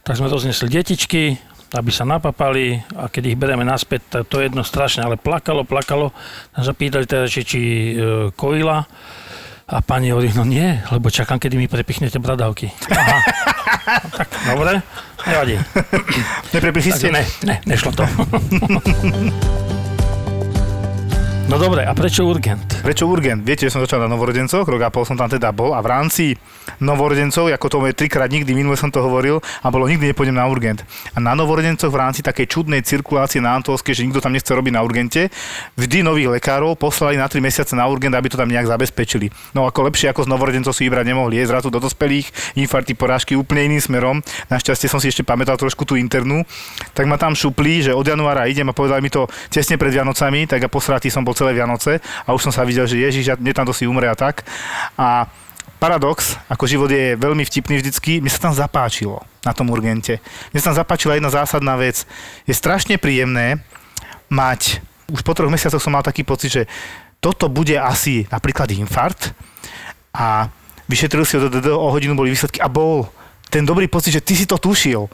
Tak sme rozniesli detičky, aby sa napapali a keď ich bereme naspäť, to, je jedno strašne, ale plakalo, plakalo. Tam sa pýtali teda, či, či e, kojila. A pani hovorí, no nie, lebo čakám, kedy mi prepichnete bradavky. Aha. No, tak, dobre, nevadí. Nepreprichli ste? Ne, ne, nešlo to. No dobre, a prečo urgent? Prečo urgent? Viete, že som začal na novorodencoch, rok a pol som tam teda bol a v rámci novorodencov, ako to je trikrát nikdy, minule som to hovoril, a bolo nikdy nepôjdem na urgent. A na novorodencoch v rámci takej čudnej cirkulácie na Antolske, že nikto tam nechce robiť na urgente, vždy nových lekárov poslali na 3 mesiace na urgent, aby to tam nejak zabezpečili. No ako lepšie ako z novorodencov si vybrať nemohli, je zrazu do dospelých, infarty, porážky úplne iným smerom. Našťastie som si ešte pamätal trošku tú internú. Tak ma tam šupli, že od januára idem a povedali mi to tesne pred Vianocami, tak a posratý som bol celé Vianoce a už som sa videl, že Ježiš, mne tam to si umre a tak. A paradox, ako život je veľmi vtipný vždycky, mne sa tam zapáčilo na tom urgente. Mne sa tam zapáčila jedna zásadná vec. Je strašne príjemné mať, už po troch mesiacoch som mal taký pocit, že toto bude asi napríklad infarkt a vyšetril si ho, o hodinu boli výsledky a bol ten dobrý pocit, že ty si to tušil.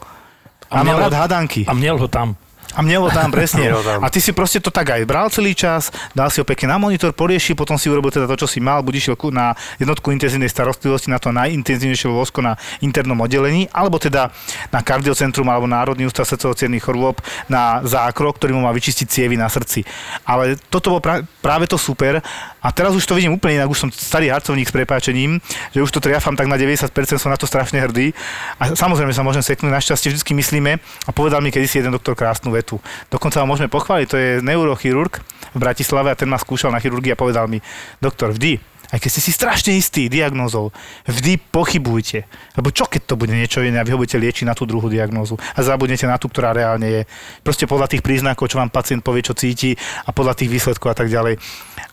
A, A mám rád hadanky. A miel ho tam. A mne ho tam presne. Ho tam. A ty si proste to tak aj bral celý čas, dal si ho pekne na monitor, porieši, potom si urobil teda to, čo si mal, buď išiel na jednotku intenzívnej starostlivosti, na to najintenzívnejšie vosko na internom oddelení, alebo teda na kardiocentrum alebo Národný ústav srdcovo chorôb na zákrok, ktorý mu má vyčistiť cievy na srdci. Ale toto bolo pra- práve to super. A teraz už to vidím úplne inak, už som starý harcovník s prepáčením, že už to triafam tak na 90%, som na to strašne hrdý. A samozrejme sa môžem seknúť, našťastie vždy myslíme a povedal mi kedysi jeden doktor krásnu vetu. Dokonca ho môžeme pochváliť, to je neurochirurg v Bratislave a ten ma skúšal na chirurgii a povedal mi, doktor, vždy, aj keď ste si strašne istí diagnózou, vždy pochybujte. Lebo čo keď to bude niečo iné a vy ho budete liečiť na tú druhú diagnózu a zabudnete na tú, ktorá reálne je. Proste podľa tých príznakov, čo vám pacient povie, čo cíti a podľa tých výsledkov a tak ďalej.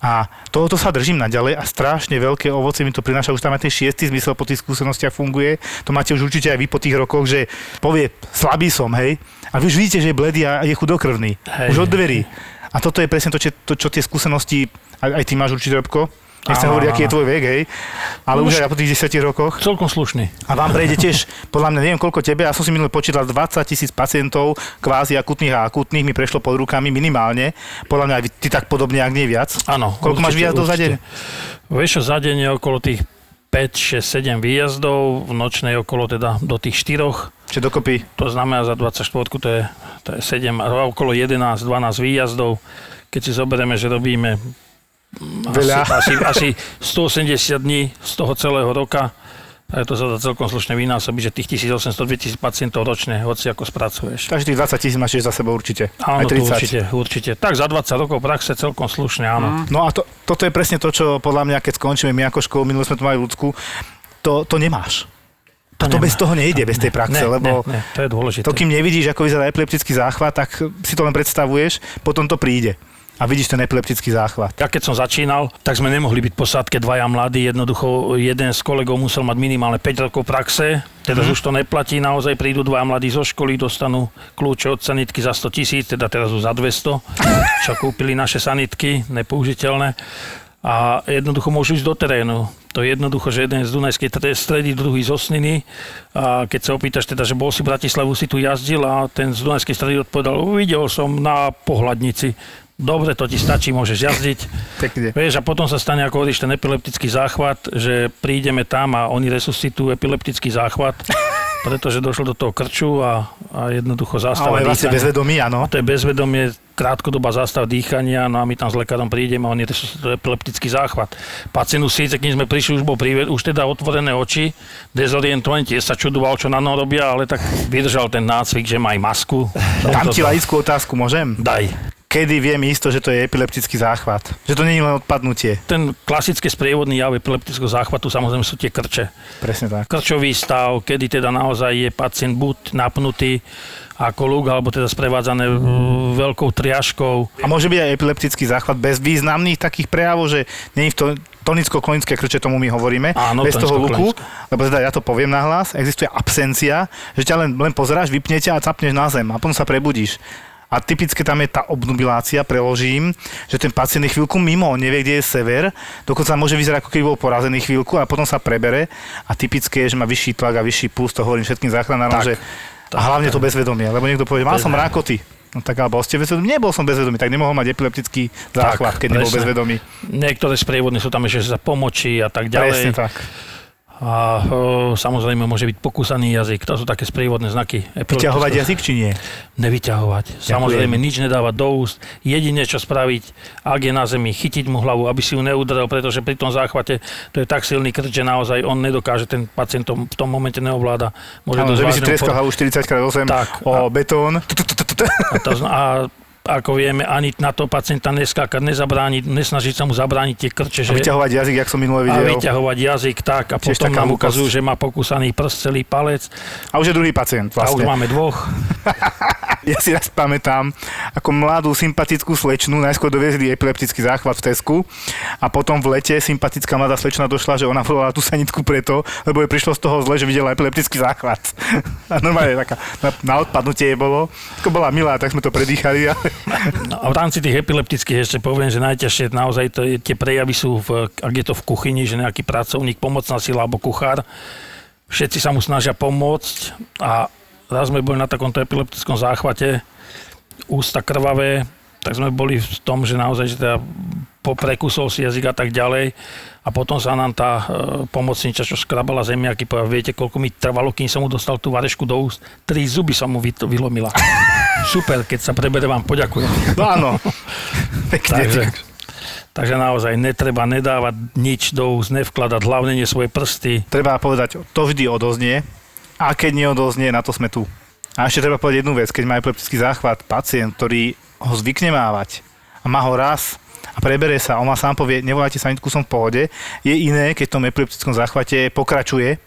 A tohoto sa držím naďalej a strašne veľké ovoce mi to prináša. Už tam aj ten šiestý zmysel po tých skúsenostiach funguje. To máte už určite aj vy po tých rokoch, že povie, slabý som, hej. A vy už vidíte, že je bledý a je chudokrvný. Hej, už od dverí. A toto je presne to, čo, to, čo tie skúsenosti, aj, aj ty máš určite, Robko, Nechcem hovoriť, aký je tvoj vek, hej. Ale už, Už- aj po tých 10 rokoch. Celkom slušný. A vám prejde tiež, podľa mňa neviem koľko tebe, ja som si minulý počítal 20 tisíc pacientov, kvázi akutných a akutných mi prešlo pod rukami minimálne. Podľa mňa aj ty tak podobne, ak nie viac. Áno. Koľko máš určite, výjazdov za deň? určite. Vieš za deň je okolo tých 5, 6, 7 výjazdov, v nočnej okolo teda do tých 4. Čiže dokopy. To znamená za 24 to je, to je 7, a okolo 11, 12 výjazdov. Keď si zoberieme, že robíme Veľa. asi, asi, asi 180 dní z toho celého roka, A to sa dá celkom slušne vynásobiť, že tých 1800-2000 pacientov ročne, hoci ako spracuješ. Tých 20 tisíc máš za sebou určite. Áno, Aj to 30. určite, určite. Tak za 20 rokov praxe celkom slušne, áno. No a to, toto je presne to, čo podľa mňa, keď skončíme my ako školu, minule sme tu mali ľudskú, to, to nemáš. To to bez toho nejde, bez tej praxe, ne, lebo Ne, ne, to je dôležité. to, kým nevidíš, ako vyzerá epileptický záchvat, tak si to len predstavuješ, potom to príde. A vidíš ten epileptický záchvat. Ja keď som začínal, tak sme nemohli byť v posádke dvaja mladí, jednoducho jeden z kolegov musel mať minimálne 5 rokov praxe, teraz Mhm. už to neplatí, naozaj prídu dvaja mladí zo školy, dostanú kľúče od sanitky za 100 tisíc, teda teraz už za 200, čo kúpili naše sanitky, nepoužiteľné. A jednoducho môžu ísť do terénu. To je jednoducho, že jeden z Dunajskej tre- stredy, druhý z Osniny. A keď sa opýtaš teda, že bol si v Bratislavu, si tu jazdil a ten z Dunajskej stredy odpovedal, videl som na pohľadnici. Dobre, to ti stačí, môžeš jazdiť. Pekne. Vieš, a potom sa stane, ako hovoríš, ten epileptický záchvat, že prídeme tam a oni resuscitujú epileptický záchvat, pretože došlo do toho krču a, a jednoducho zástava Ale vlastne bezvedomí, áno. To je bezvedomie, krátkodobá zástav dýchania, no a my tam s lekárom prídeme a oni resuscitujú epileptický záchvat. Pacient už síce, keď sme prišli, už bol príved, už teda otvorené oči, dezorientovaný, tiež sa čudoval, čo na no robia, ale tak vydržal ten nácvik, že má aj masku. Dám ti laickú otázku, môžem? Daj. Kedy viem isto, že to je epileptický záchvat? Že to nie je len odpadnutie. Ten klasický sprievodný jav epileptického záchvatu samozrejme sú tie krče. Presne tak. krčový stav, kedy teda naozaj je pacient buď napnutý ako lúk, alebo teda sprevádzané veľkou triažkou. A môže byť aj epileptický záchvat bez významných takých prejavov, že nie je v to tonicko-klonické krče, tomu my hovoríme, Áno, bez toho luku, lebo teda ja to poviem nahlas, existuje absencia, že ťa len, len pozeráš, vypne ťa a capneš na zem a potom sa prebudíš. A typické tam je tá obnubilácia, preložím, že ten pacient je chvíľku mimo, on nevie, kde je sever, dokonca môže vyzerať, ako keby bol porazený chvíľku a potom sa prebere. A typické je, že má vyšší tlak a vyšší puls, to hovorím všetkým záchranárom, že a hlavne to bezvedomie, lebo niekto povie, mal som rákoty. No tak alebo ste bezvedomí? Nebol som bezvedomý, tak nemohol mať epileptický záchvat, keď nebol presne. bezvedomý. Niektoré sprievodné sú tam ešte za pomoči a tak Presne ďalej. tak. A o, samozrejme môže byť pokúsaný jazyk. To sú také sprievodné znaky. Vyťahovať jazyk či nie? Nevyťahovať. Samozrejme nič nedávať do úst. Jedine čo spraviť, ak je na zemi, chytiť mu hlavu, aby si ju neudrel, pretože pri tom záchvate to je tak silný krč, že naozaj on nedokáže, ten pacient to v tom momente neovláda. Môže dosť že by si treskal hlavu 40x8 Tak. o betón. A ako vieme, ani na to pacienta neskákať, nezabrániť, nesnažiť sa mu zabrániť tie krče, že Vyťahovať jazyk, jak som minule a videl. vyťahovať jazyk tak a Tiež potom nám ukazujú, že má pokúsaný prst, celý palec A už je druhý pacient a už vlastne. máme dvoch. Ja si raz pamätám, ako mladú sympatickú slečnu najskôr doviezli epileptický záchvat v Tesku a potom v lete sympatická mladá slečna došla, že ona volala tú sanitku preto, lebo jej prišlo z toho zle, že videla epileptický záchvat. A normálne taká, na, na odpadnutie jej bolo. Ako bola milá, tak sme to predýchali. Ale... No a v rámci tých epileptických ešte poviem, že najťažšie naozaj to tie prejavy sú, v, ak je to v kuchyni, že nejaký pracovník, pomocná sila alebo kuchár, všetci sa mu snažia pomôcť a raz sme boli na takomto epileptickom záchvate, ústa krvavé, tak sme boli v tom, že naozaj, že teda poprekusol si jazyk a tak ďalej a potom sa nám tá e, pomocníča, čo skrabala zemiaky, povedala, viete, koľko mi trvalo, kým som mu dostal tú varešku do úst? Tri zuby som mu vy- vylomila. Super, keď sa prebere, vám poďakujem. No áno. Takže, takže naozaj netreba nedávať nič do úst, nevkladať hlavne nie svoje prsty. Treba povedať, to vždy odoznie a keď neodoznie, na to sme tu. A ešte treba povedať jednu vec, keď má epileptický záchvat pacient, ktorý ho zvykne mávať a má ho raz a prebere sa, on ma sám povie, nevolajte sanitku, som v pohode, je iné, keď v tom epileptickom záchvate pokračuje,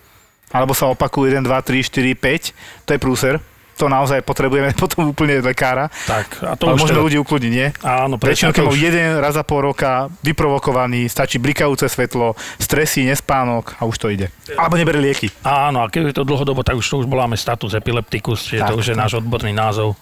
alebo sa opakuje 1, 2, 3, 4, 5, to je prúser, to naozaj potrebujeme potom úplne lekára, Tak, a to ale už môžeme teda, ľudí ukludniť, nie? Áno, Väčšinou, presne, keď už, jeden raz za pol roka vyprovokovaný, stačí blikajúce svetlo, stresy, nespánok a už to ide. Alebo nebere lieky. áno, a keď je to dlhodobo, tak už to už voláme status epilepticus, čiže Tak, to už je náš odborný názov.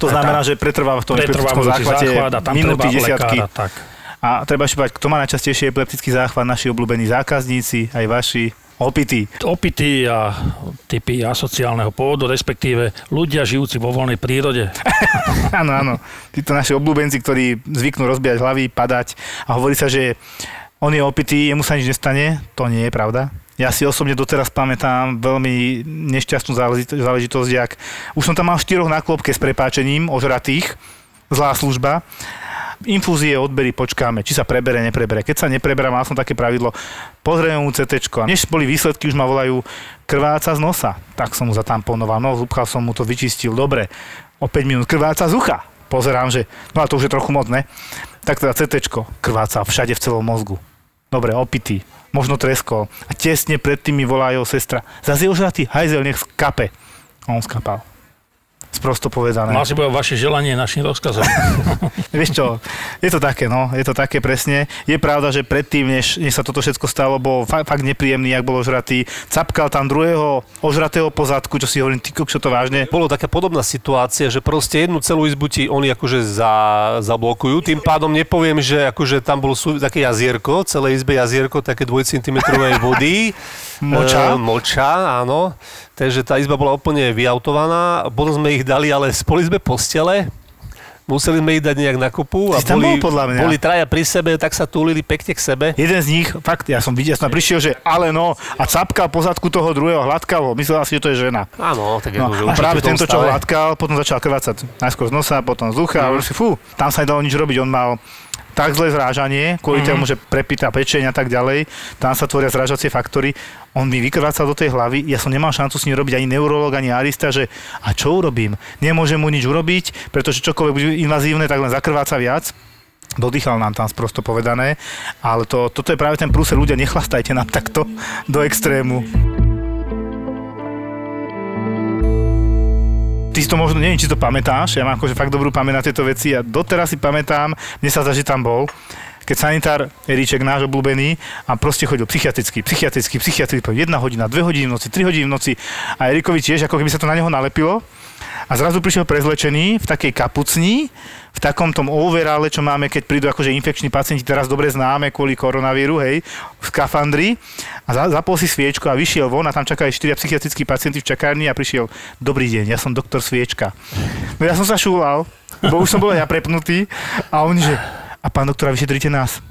To znamená, že pretrváva v tom epileptickom záchvate záchvat a minúty, desiatky. lekára, tak. A treba ešte povedať, kto má najčastejšie epileptický záchvat, naši obľúbení zákazníci, aj vaši opití. Opity a typy asociálneho pôvodu, respektíve ľudia žijúci vo voľnej prírode. áno, áno. Títo naši obľúbenci, ktorí zvyknú rozbíjať hlavy, padať a hovorí sa, že on je opitý, jemu sa nič nestane. To nie je pravda. Ja si osobne doteraz pamätám veľmi nešťastnú záležitosť, jak už som tam mal štyroch na klopke s prepáčením, ožratých, zlá služba. Infúzie, odbery, počkáme, či sa prebere, neprebere. Keď sa nepreberá, mal som také pravidlo, pozrieme mu CT. Než boli výsledky, už ma volajú krváca z nosa. Tak som mu zatamponoval nos, upchal som mu to, vyčistil, dobre. O 5 minút krváca z ucha. Pozerám, že, no a to už je trochu moc? Tak teda CT, krváca všade v celom mozgu. Dobre, opitý, možno treskol. A tesne predtým mi volá jeho sestra. Zase je ožratý, hajzel, nech skape. A on skapal. Sprosto povedané. Mal si povedať vaše želanie našim rozkazom. Vieš čo, je to také, no, je to také presne. Je pravda, že predtým, než, než sa toto všetko stalo, bol fakt, fakt nepríjemný, jak bol ožratý. Capkal tam druhého ožratého pozadku, čo si hovorím, ty čo to vážne. Bolo taká podobná situácia, že proste jednu celú izbu ti oni akože za, zablokujú. Tým pádom nepoviem, že akože tam bolo sú, také jazierko, celé izbe jazierko, také 2 cm vody. Moča? E, moča, áno. Takže tá izba bola úplne vyautovaná. Potom sme ich dali, ale spoli sme postele. Museli sme ich dať nejak na kopu a boli, bol podľa mňa. boli traja pri sebe, tak sa túlili pekne k sebe. Jeden z nich, fakt, ja som videl, som prišiel, že ale no, a capkal pozadku toho druhého, hladkal ho, myslel si, že to je žena. Áno, tak No, akože a určite práve tento, čo hladkal, potom začal krvácať najskôr z nosa, potom z ucha, mm. a si, fú, tam sa nedalo nič robiť, on mal tak zlé zrážanie, kvôli mm. tomu, že prepýta pečeň a tak ďalej, tam sa tvoria zrážacie faktory, on mi vykrvácal do tej hlavy, ja som nemal šancu s ním robiť ani neurolog, ani arista, že a čo urobím? Nemôžem mu nič urobiť, pretože čokoľvek bude invazívne, tak len zakrváca viac. Dodýchal nám tam sprosto povedané, ale to, toto je práve ten prúser, ľudia, nechlastajte nám takto do extrému. Ty si to možno, neviem, či to pamätáš, ja mám akože fakt dobrú pamäť na tieto veci a doteraz si pamätám, mne sa zdá, že tam bol, keď sanitár Eriček, náš obľúbený, a proste chodil psychiatricky, psychiatricky, psychiatricky, jedna hodina, dve hodiny v noci, tri hodiny v noci a Erikovi tiež, ako keby sa to na neho nalepilo. A zrazu prišiel prezlečený v takej kapucni, v takom tom overale, čo máme, keď prídu akože infekční pacienti, teraz dobre známe kvôli koronavíru, hej, v skafandri. A za, zapol si sviečku a vyšiel von a tam čakali štyria psychiatrickí pacienti v čakárni a prišiel, dobrý deň, ja som doktor Sviečka. No ja som sa šúlal, bo už som bol ja prepnutý a on že, a pán doktora, vyšetríte nás.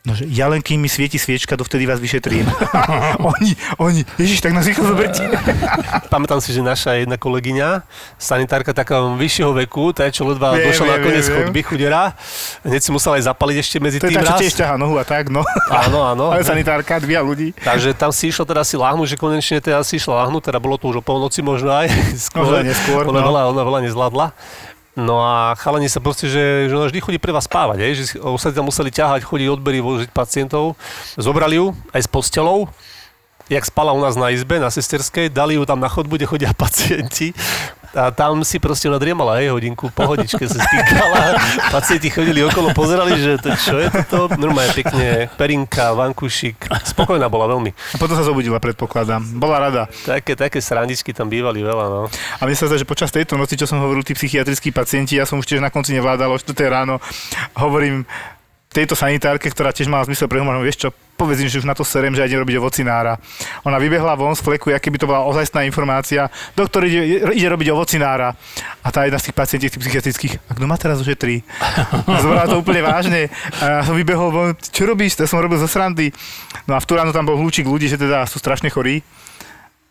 No, že ja len kým mi svieti sviečka, dovtedy vás vyšetrím. oni, oni, ježiš, tak nás rýchlo zoberte. Pamätám si, že naša jedna kolegyňa, sanitárka takého vyššieho veku, tá, čo ledva Viem, došla viem, nakoniec viem, chod viem. chudera, hneď si musela aj zapaliť ešte medzi To je tým tá, čo tiež ťahá nohu a tak, no. Áno, áno. Ale sanitárka, dvia ľudí. Takže tam si išlo teda si láhnuť, že konečne teda si išla láhnuť, teda bolo to už o polnoci možno aj. Skôr, Možno neskôr, Ona, no. veľa, ona veľa nezvládla. No a chalani sa proste, že, že ona vždy chodí pre vás spávať, hej, že ostatní tam museli ťahať, chodiť odbery, vožiť pacientov. Zobrali ju aj s postelou, jak spala u nás na izbe, na sesterskej, dali ju tam na chodbu, kde chodia pacienti. A tam si proste ona driemala, hej, hodinku, pohodičke sa spíkala. Pacienti chodili okolo, pozerali, že to, čo je toto. Normálne pekne, perinka, vankušik. Spokojná bola veľmi. A potom sa zobudila, predpokladám. Bola rada. Také, také srandičky tam bývali veľa, no. A mne sa zdá, že počas tejto noci, čo som hovoril, tí psychiatrickí pacienti, ja som už tiež na konci nevládal, o 4 ráno hovorím tejto sanitárke, ktorá tiež mala zmysel pre humor, vieš čo, povedz im, že už na to serem, že aj idem robiť ovocinára. Ona vybehla von z fleku, aké by to bola ozajstná informácia. Doktor ide, ide robiť ovocinára. A tá jedna z tých pacientiek, tých psychiatrických, a kto má teraz už je tri? A zobrala to úplne vážne. A ja som vybehol von, čo robíš? To som robil zo srandy. No a v tú ráno tam bol hľúčik ľudí, že teda sú strašne chorí.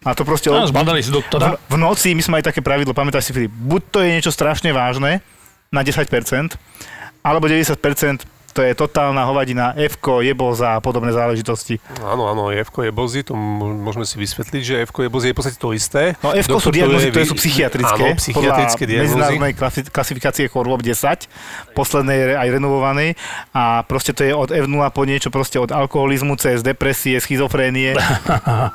A to proste... No, zbadali si doktora. V, v noci my sme aj také pravidlo, pamätáš si Filip, buď to je niečo strašne vážne na 10%, alebo 90% to je totálna hovadina, f jeboza a podobné záležitosti. Áno, áno, f je bozy, to môžeme si vysvetliť, že f je bozy je v podstate to isté. No f sú to diagnózy, je ktoré sú psychiatrické. Áno, psychiatrické podľa medzinárodnej klasi- klasifikácie chorôb 10, poslednej aj renovovanej. A proste to je od F0 po niečo, proste od alkoholizmu cez depresie, schizofrénie.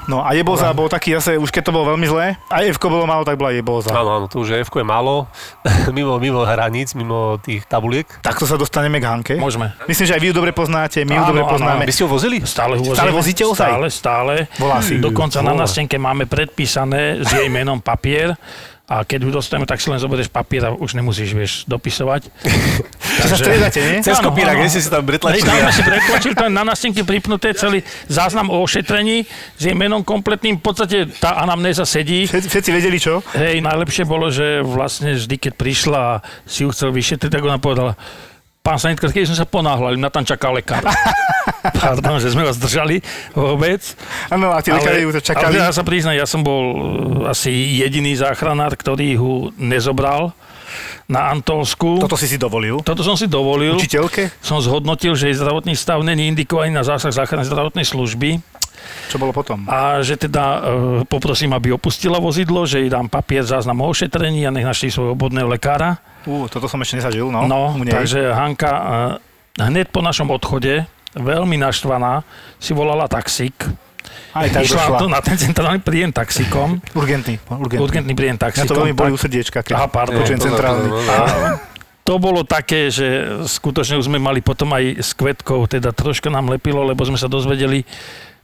No a jeboza bol taký zase, už keď to bolo veľmi zlé, aj f bolo málo, tak bola jeboza. Áno, áno, to už je f je málo, mimo, mimo hraníc, mimo tých tabuliek. Takto sa dostaneme k Hanke. Môžeme. Myslím, že aj vy ju dobre poznáte, my ju Áno, dobre áno, poznáme. Vy ste ho vozili? Stále ho Stále vozíme. vozíte ozaj? Stále, stále. Volá si. Dokonca na Volá. nástenke máme predpísané s jej menom papier a keď ju dostaneme, tak si len zoberieš papier a už nemusíš, vieš, dopisovať. Čo sa striedate, nie? Cez Áno, kopírak, áno. kde ste si tam pretlačili. tam si pretlačili, tam na nástenke pripnuté celý záznam o ošetrení s jej menom kompletným. V podstate tá anamnéza sedí. Všetci, všetci vedeli čo? Hej, najlepšie bolo, že vlastne vždy, keď prišla a si ju chcel vyšetriť, tak ona povedala, pán sanitkár, keď sme sa ponáhľali, na tam čakal lekár. Pardon, že sme vás držali vôbec. Áno, a tí lekári to čakali. Ale ja sa priznám, ja som bol uh, asi jediný záchranár, ktorý ho nezobral. na Antolsku. Toto si si dovolil. Toto som si dovolil. Učiteľke? Som zhodnotil, že jej zdravotný stav není indikovaný na zásah záchrannej zdravotnej služby Čo bolo potom? a že teda e, poprosím, aby opustila vozidlo, že jej dám papier záznam o ošetrení a nech našli svojho obvodného lekára. Ú, toto som ešte nezažil, no. No, takže Hanka e, hneď po našom odchode, veľmi naštvaná, si volala taxík. Aj tak Išla došla. na ten centrálny príjem taxíkom. Urgentný, urgentný. Urgentný príjem taxíkom. to veľmi boli tak- u srdiečka, keď Aha, pardon. počujem centrálny. pozor. To bolo také, že skutočne už sme mali potom aj s Kvetkou, teda troška nám lepilo, lebo sme sa dozvedeli,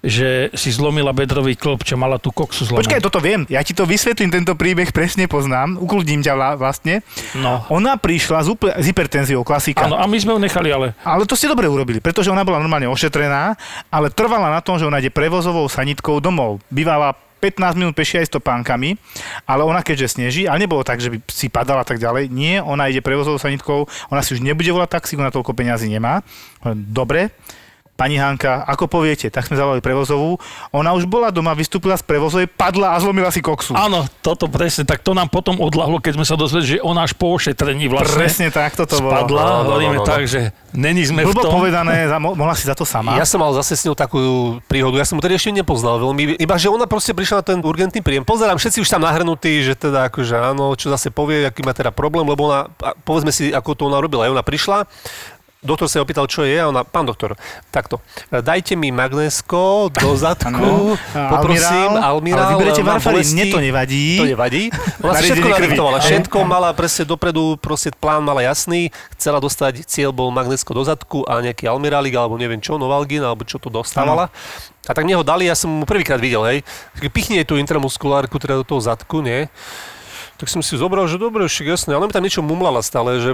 že si zlomila bedrový klop, čo mala tú koksu zlomenú. Počkaj, toto viem. Ja ti to vysvetlím, tento príbeh presne poznám. Ukludním ťa vla- vlastne. No. Ona prišla s, úpl- s hypertenziou, klasika. Áno, a my sme ju nechali, ale Ale to ste dobre urobili, pretože ona bola normálne ošetrená, ale trvala na tom, že ona ide prevozovou sanitkou domov. Bývala 15 minút pešia aj s topánkami, ale ona keďže sneží, ale nebolo tak, že by si padala a tak ďalej. Nie, ona ide prevozovou sanitkou, ona si už nebude volať taxík, ona toľko peňazí nemá. Dobre, Pani Hanka, ako poviete, tak sme zavolali prevozovú. Ona už bola doma, vystúpila z prevozovej, padla a zlomila si koksu. áno, toto presne, tak to nám potom odľahlo, keď sme sa dozvedeli, že ona až po ošetrení vlastne Presne tak toto bolo. spadla. No, Hovoríme no, no. tak, že není sme v Blbo tom. povedané, mo- mohla si za to sama. Ja som mal zase s ňou takú príhodu, ja som mu tedy ešte nepoznal veľmi, iba že ona proste prišla na ten urgentný príjem. Pozerám, všetci už tam nahrnutí, že teda akože áno, čo zase povie, aký má teda problém, lebo ona, povedzme si, ako to ona robila. Aj ona prišla, Doktor sa opýtal, čo je a ona, pán doktor, takto, dajte mi magnésko do zadku, poprosím, Almirál. Ale vyberete bolesti. mne to nevadí. To nevadí. Ona si všetko nadiktovala. Všetko mala presne dopredu, proste plán mala jasný. Chcela dostať, cieľ bol magnésko do zadku a nejaký almirálik, alebo neviem čo, novalgin, alebo čo to dostávala. A tak mne ho dali, ja som mu prvýkrát videl, hej. Pichni jej tú intramuskulárku teda do toho zadku, nie? Tak som si zobral, že dobre, však jasné, ale mi tam niečo mumlala stále, že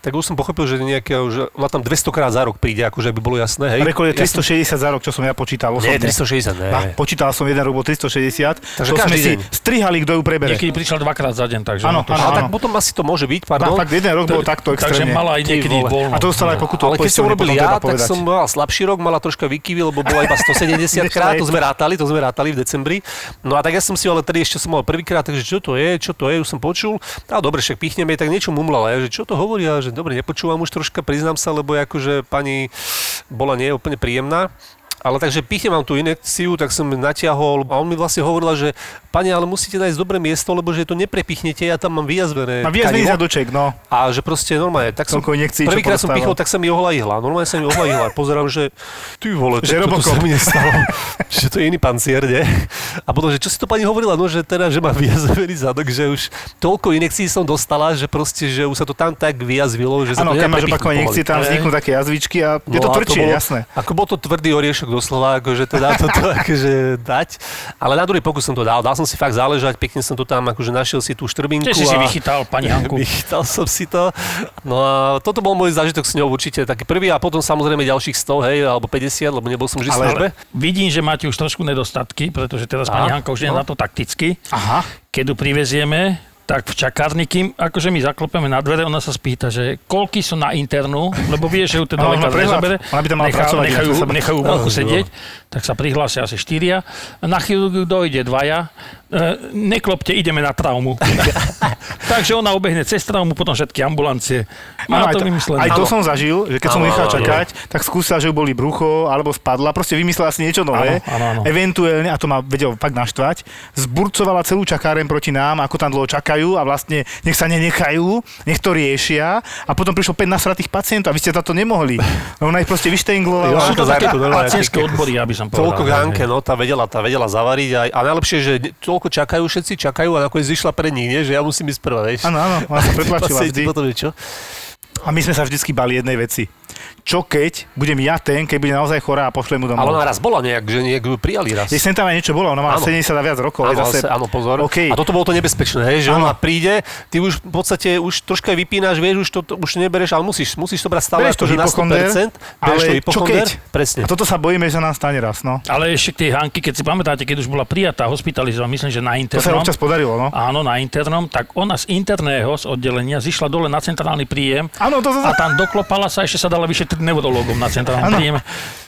tak už som pochopil, že nejaké, že ona tam 200 krát za rok príde, akože by bolo jasné, hej. Rekord je Ja som- 360 za rok, čo som ja počítal Nie, osobne. 360, ne. Ba, počítal som jeden rok, bol 360. Takže to sme každý si deň. strihali, kto ju prebere. Niekedy prišla dvakrát za deň, takže... Áno, no áno, A tak potom asi to môže byť, pardon. fakt jeden rok bol takto Takže extrémne. mala aj niekedy voľno. A to dostala aj pokutu Ale keď som potom ja, tak povedať. som mal slabší rok, mala troška výkyvy, lebo bola iba 170 krát, to sme rátali, to sme rátali v decembri. No a tak ja som si ale tedy ešte som mal prvýkrát, takže čo to je, čo to je, už som počul. A dobre, však pichneme, tak niečo mumlala, ja, že čo to hovorí, a že dobre, nepočúvam už troška, priznám sa, lebo akože pani bola nie úplne príjemná. Ale takže pichnem mám tú inekciu, tak som natiahol a on mi vlastne hovorila, že pani, ale musíte nájsť dobré miesto, lebo že to neprepichnete, ja tam mám vyjazvené viac tkanivo. zadoček, no. A že proste normálne, tak som, prvýkrát som pichol, tak sa mi ohla ihla. Normálne sa mi ohla ihla. Pozerám, že ty vole, Že to, to sa mi nestalo. že to je iný pancier, nie? A potom, že čo si to pani hovorila, no že teda, že má vyjazvený zadok, že už toľko injekcií som dostala, že proste, že už sa to tam tak vyjazvilo, že sa Áno, to keď máš opakované tam vzniknú také jazvičky a je to No a tvrdšie, jasné. Ako bol to tvrdý oriešok doslova, akože teda toto akože dať. Ale na druhý pokus som to dal. Dal som si fakt záležať, pekne som to tam, akože našiel si tú štrbinku. Tiež si a... vychytal, pani Hanku. Vychytal som si to. No a toto bol môj zážitok s ňou určite taký prvý a potom samozrejme ďalších 100, hej, alebo 50, lebo nebol som vždy Ale- službe. Vidím, že máte už trošku nedostatky, pretože teraz pani Á, Hanka už je no. na to takticky. Aha. Keď ju privezieme, tak v čakárni, kým akože my zaklopeme na dvere, ona sa spýta, že koľky sú na internú, lebo vie, že ju teda Áno, lekár nezabere. Ona by tam mala nechá, pracovať, nechajú, sa- nechajú vonku sedieť, tak sa prihlásia asi štyria. Na chirurgiu dojde dvaja. E, neklopte, ideme na traumu. Takže ona obehne cez traumu, potom všetky ambulancie. Má Áno, to aj, vymyslené. aj to som zažil, že keď som Áno, nechal čakať, tak skúsila, že boli brucho alebo spadla, proste vymyslela si niečo nové, Áno, áno, áno. eventuálne, a to ma vedel fakt naštvať, zburcovala celú čakáren proti nám, ako tam dlho čakajú a vlastne nech sa nenechajú, nech to riešia a potom prišlo 5 nasratých pacientov a vy ste za to nemohli. No ona ich proste Jo, vyštenglovala. Sú to to také pacientské odbory, aby som Toľko povedal. Hanke, no, tá vedela, tá vedela zavariť a, a najlepšie, že ne- toľko čakajú, všetci čakajú a nakoniec vyšla pre nich, nie? že ja musím ísť prvá, vieš. Áno, áno, ona sa pretlačila vždy. potom čo? A my sme sa vždycky bali jednej veci. Čo keď budem ja ten, keď bude naozaj chorá a pošlem mu Ale domov? ona raz bola nejak, že nejak ju prijali raz. Je sem tam aj niečo bolo, ona má Áno. 70 a viac rokov. Áno, zase... áno, pozor. OK. A toto bolo to nebezpečné, hej, že Áno. ona príde, ty už v podstate už troška vypínaš, vieš, už to, to už nebereš, ale musíš, musíš to brať stále Bereš to akože na hypochonder, 100%, bereš to ale čo keď? presne. A toto sa bojíme, že nám stane raz, no. Ale ešte k tej Hanky, keď si pamätáte, keď už bola prijatá, hospitalizovaná, myslím, že na To sa internom. občas podarilo, no. Áno, na internom, tak ona z interného, z oddelenia, zišla dole na centrálny príjem Áno, to a sa... tam doklopala sa, ešte sa dala vyšetriť neurologom na centrálnom príjme.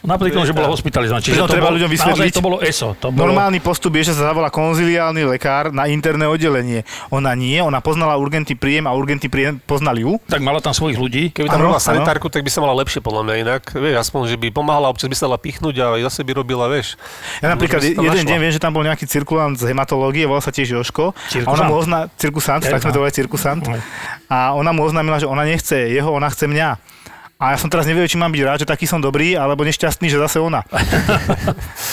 Napriek tomu, že bola hospitalizovaná. Čiže to treba bol, ľuďom vysvetliť. to bolo ESO. To bolo, Normálny postup je, že sa zavolá konziliálny lekár na interné oddelenie. Ona nie, ona poznala urgentný príjem a urgentný príjem poznal ju. tak mala tam svojich ľudí. Keby tam robila áno. sanitárku, tak by sa mala lepšie podľa mňa inak. Vieš, aspoň, že by pomáhala, občas by sa dala pichnúť a zase by robila, vieš. Ja napríklad jeden našla. deň viem, že tam bol nejaký cirkulant z hematológie, volal sa tiež Joško. A ona mu ozna... Cirkusant, tak sme to volali cirkusant. A ona mu oznámila, že ona nechce jeho, ona chce mňa. A ja som teraz nevedel, či mám byť rád, že taký som dobrý, alebo nešťastný, že zase ona.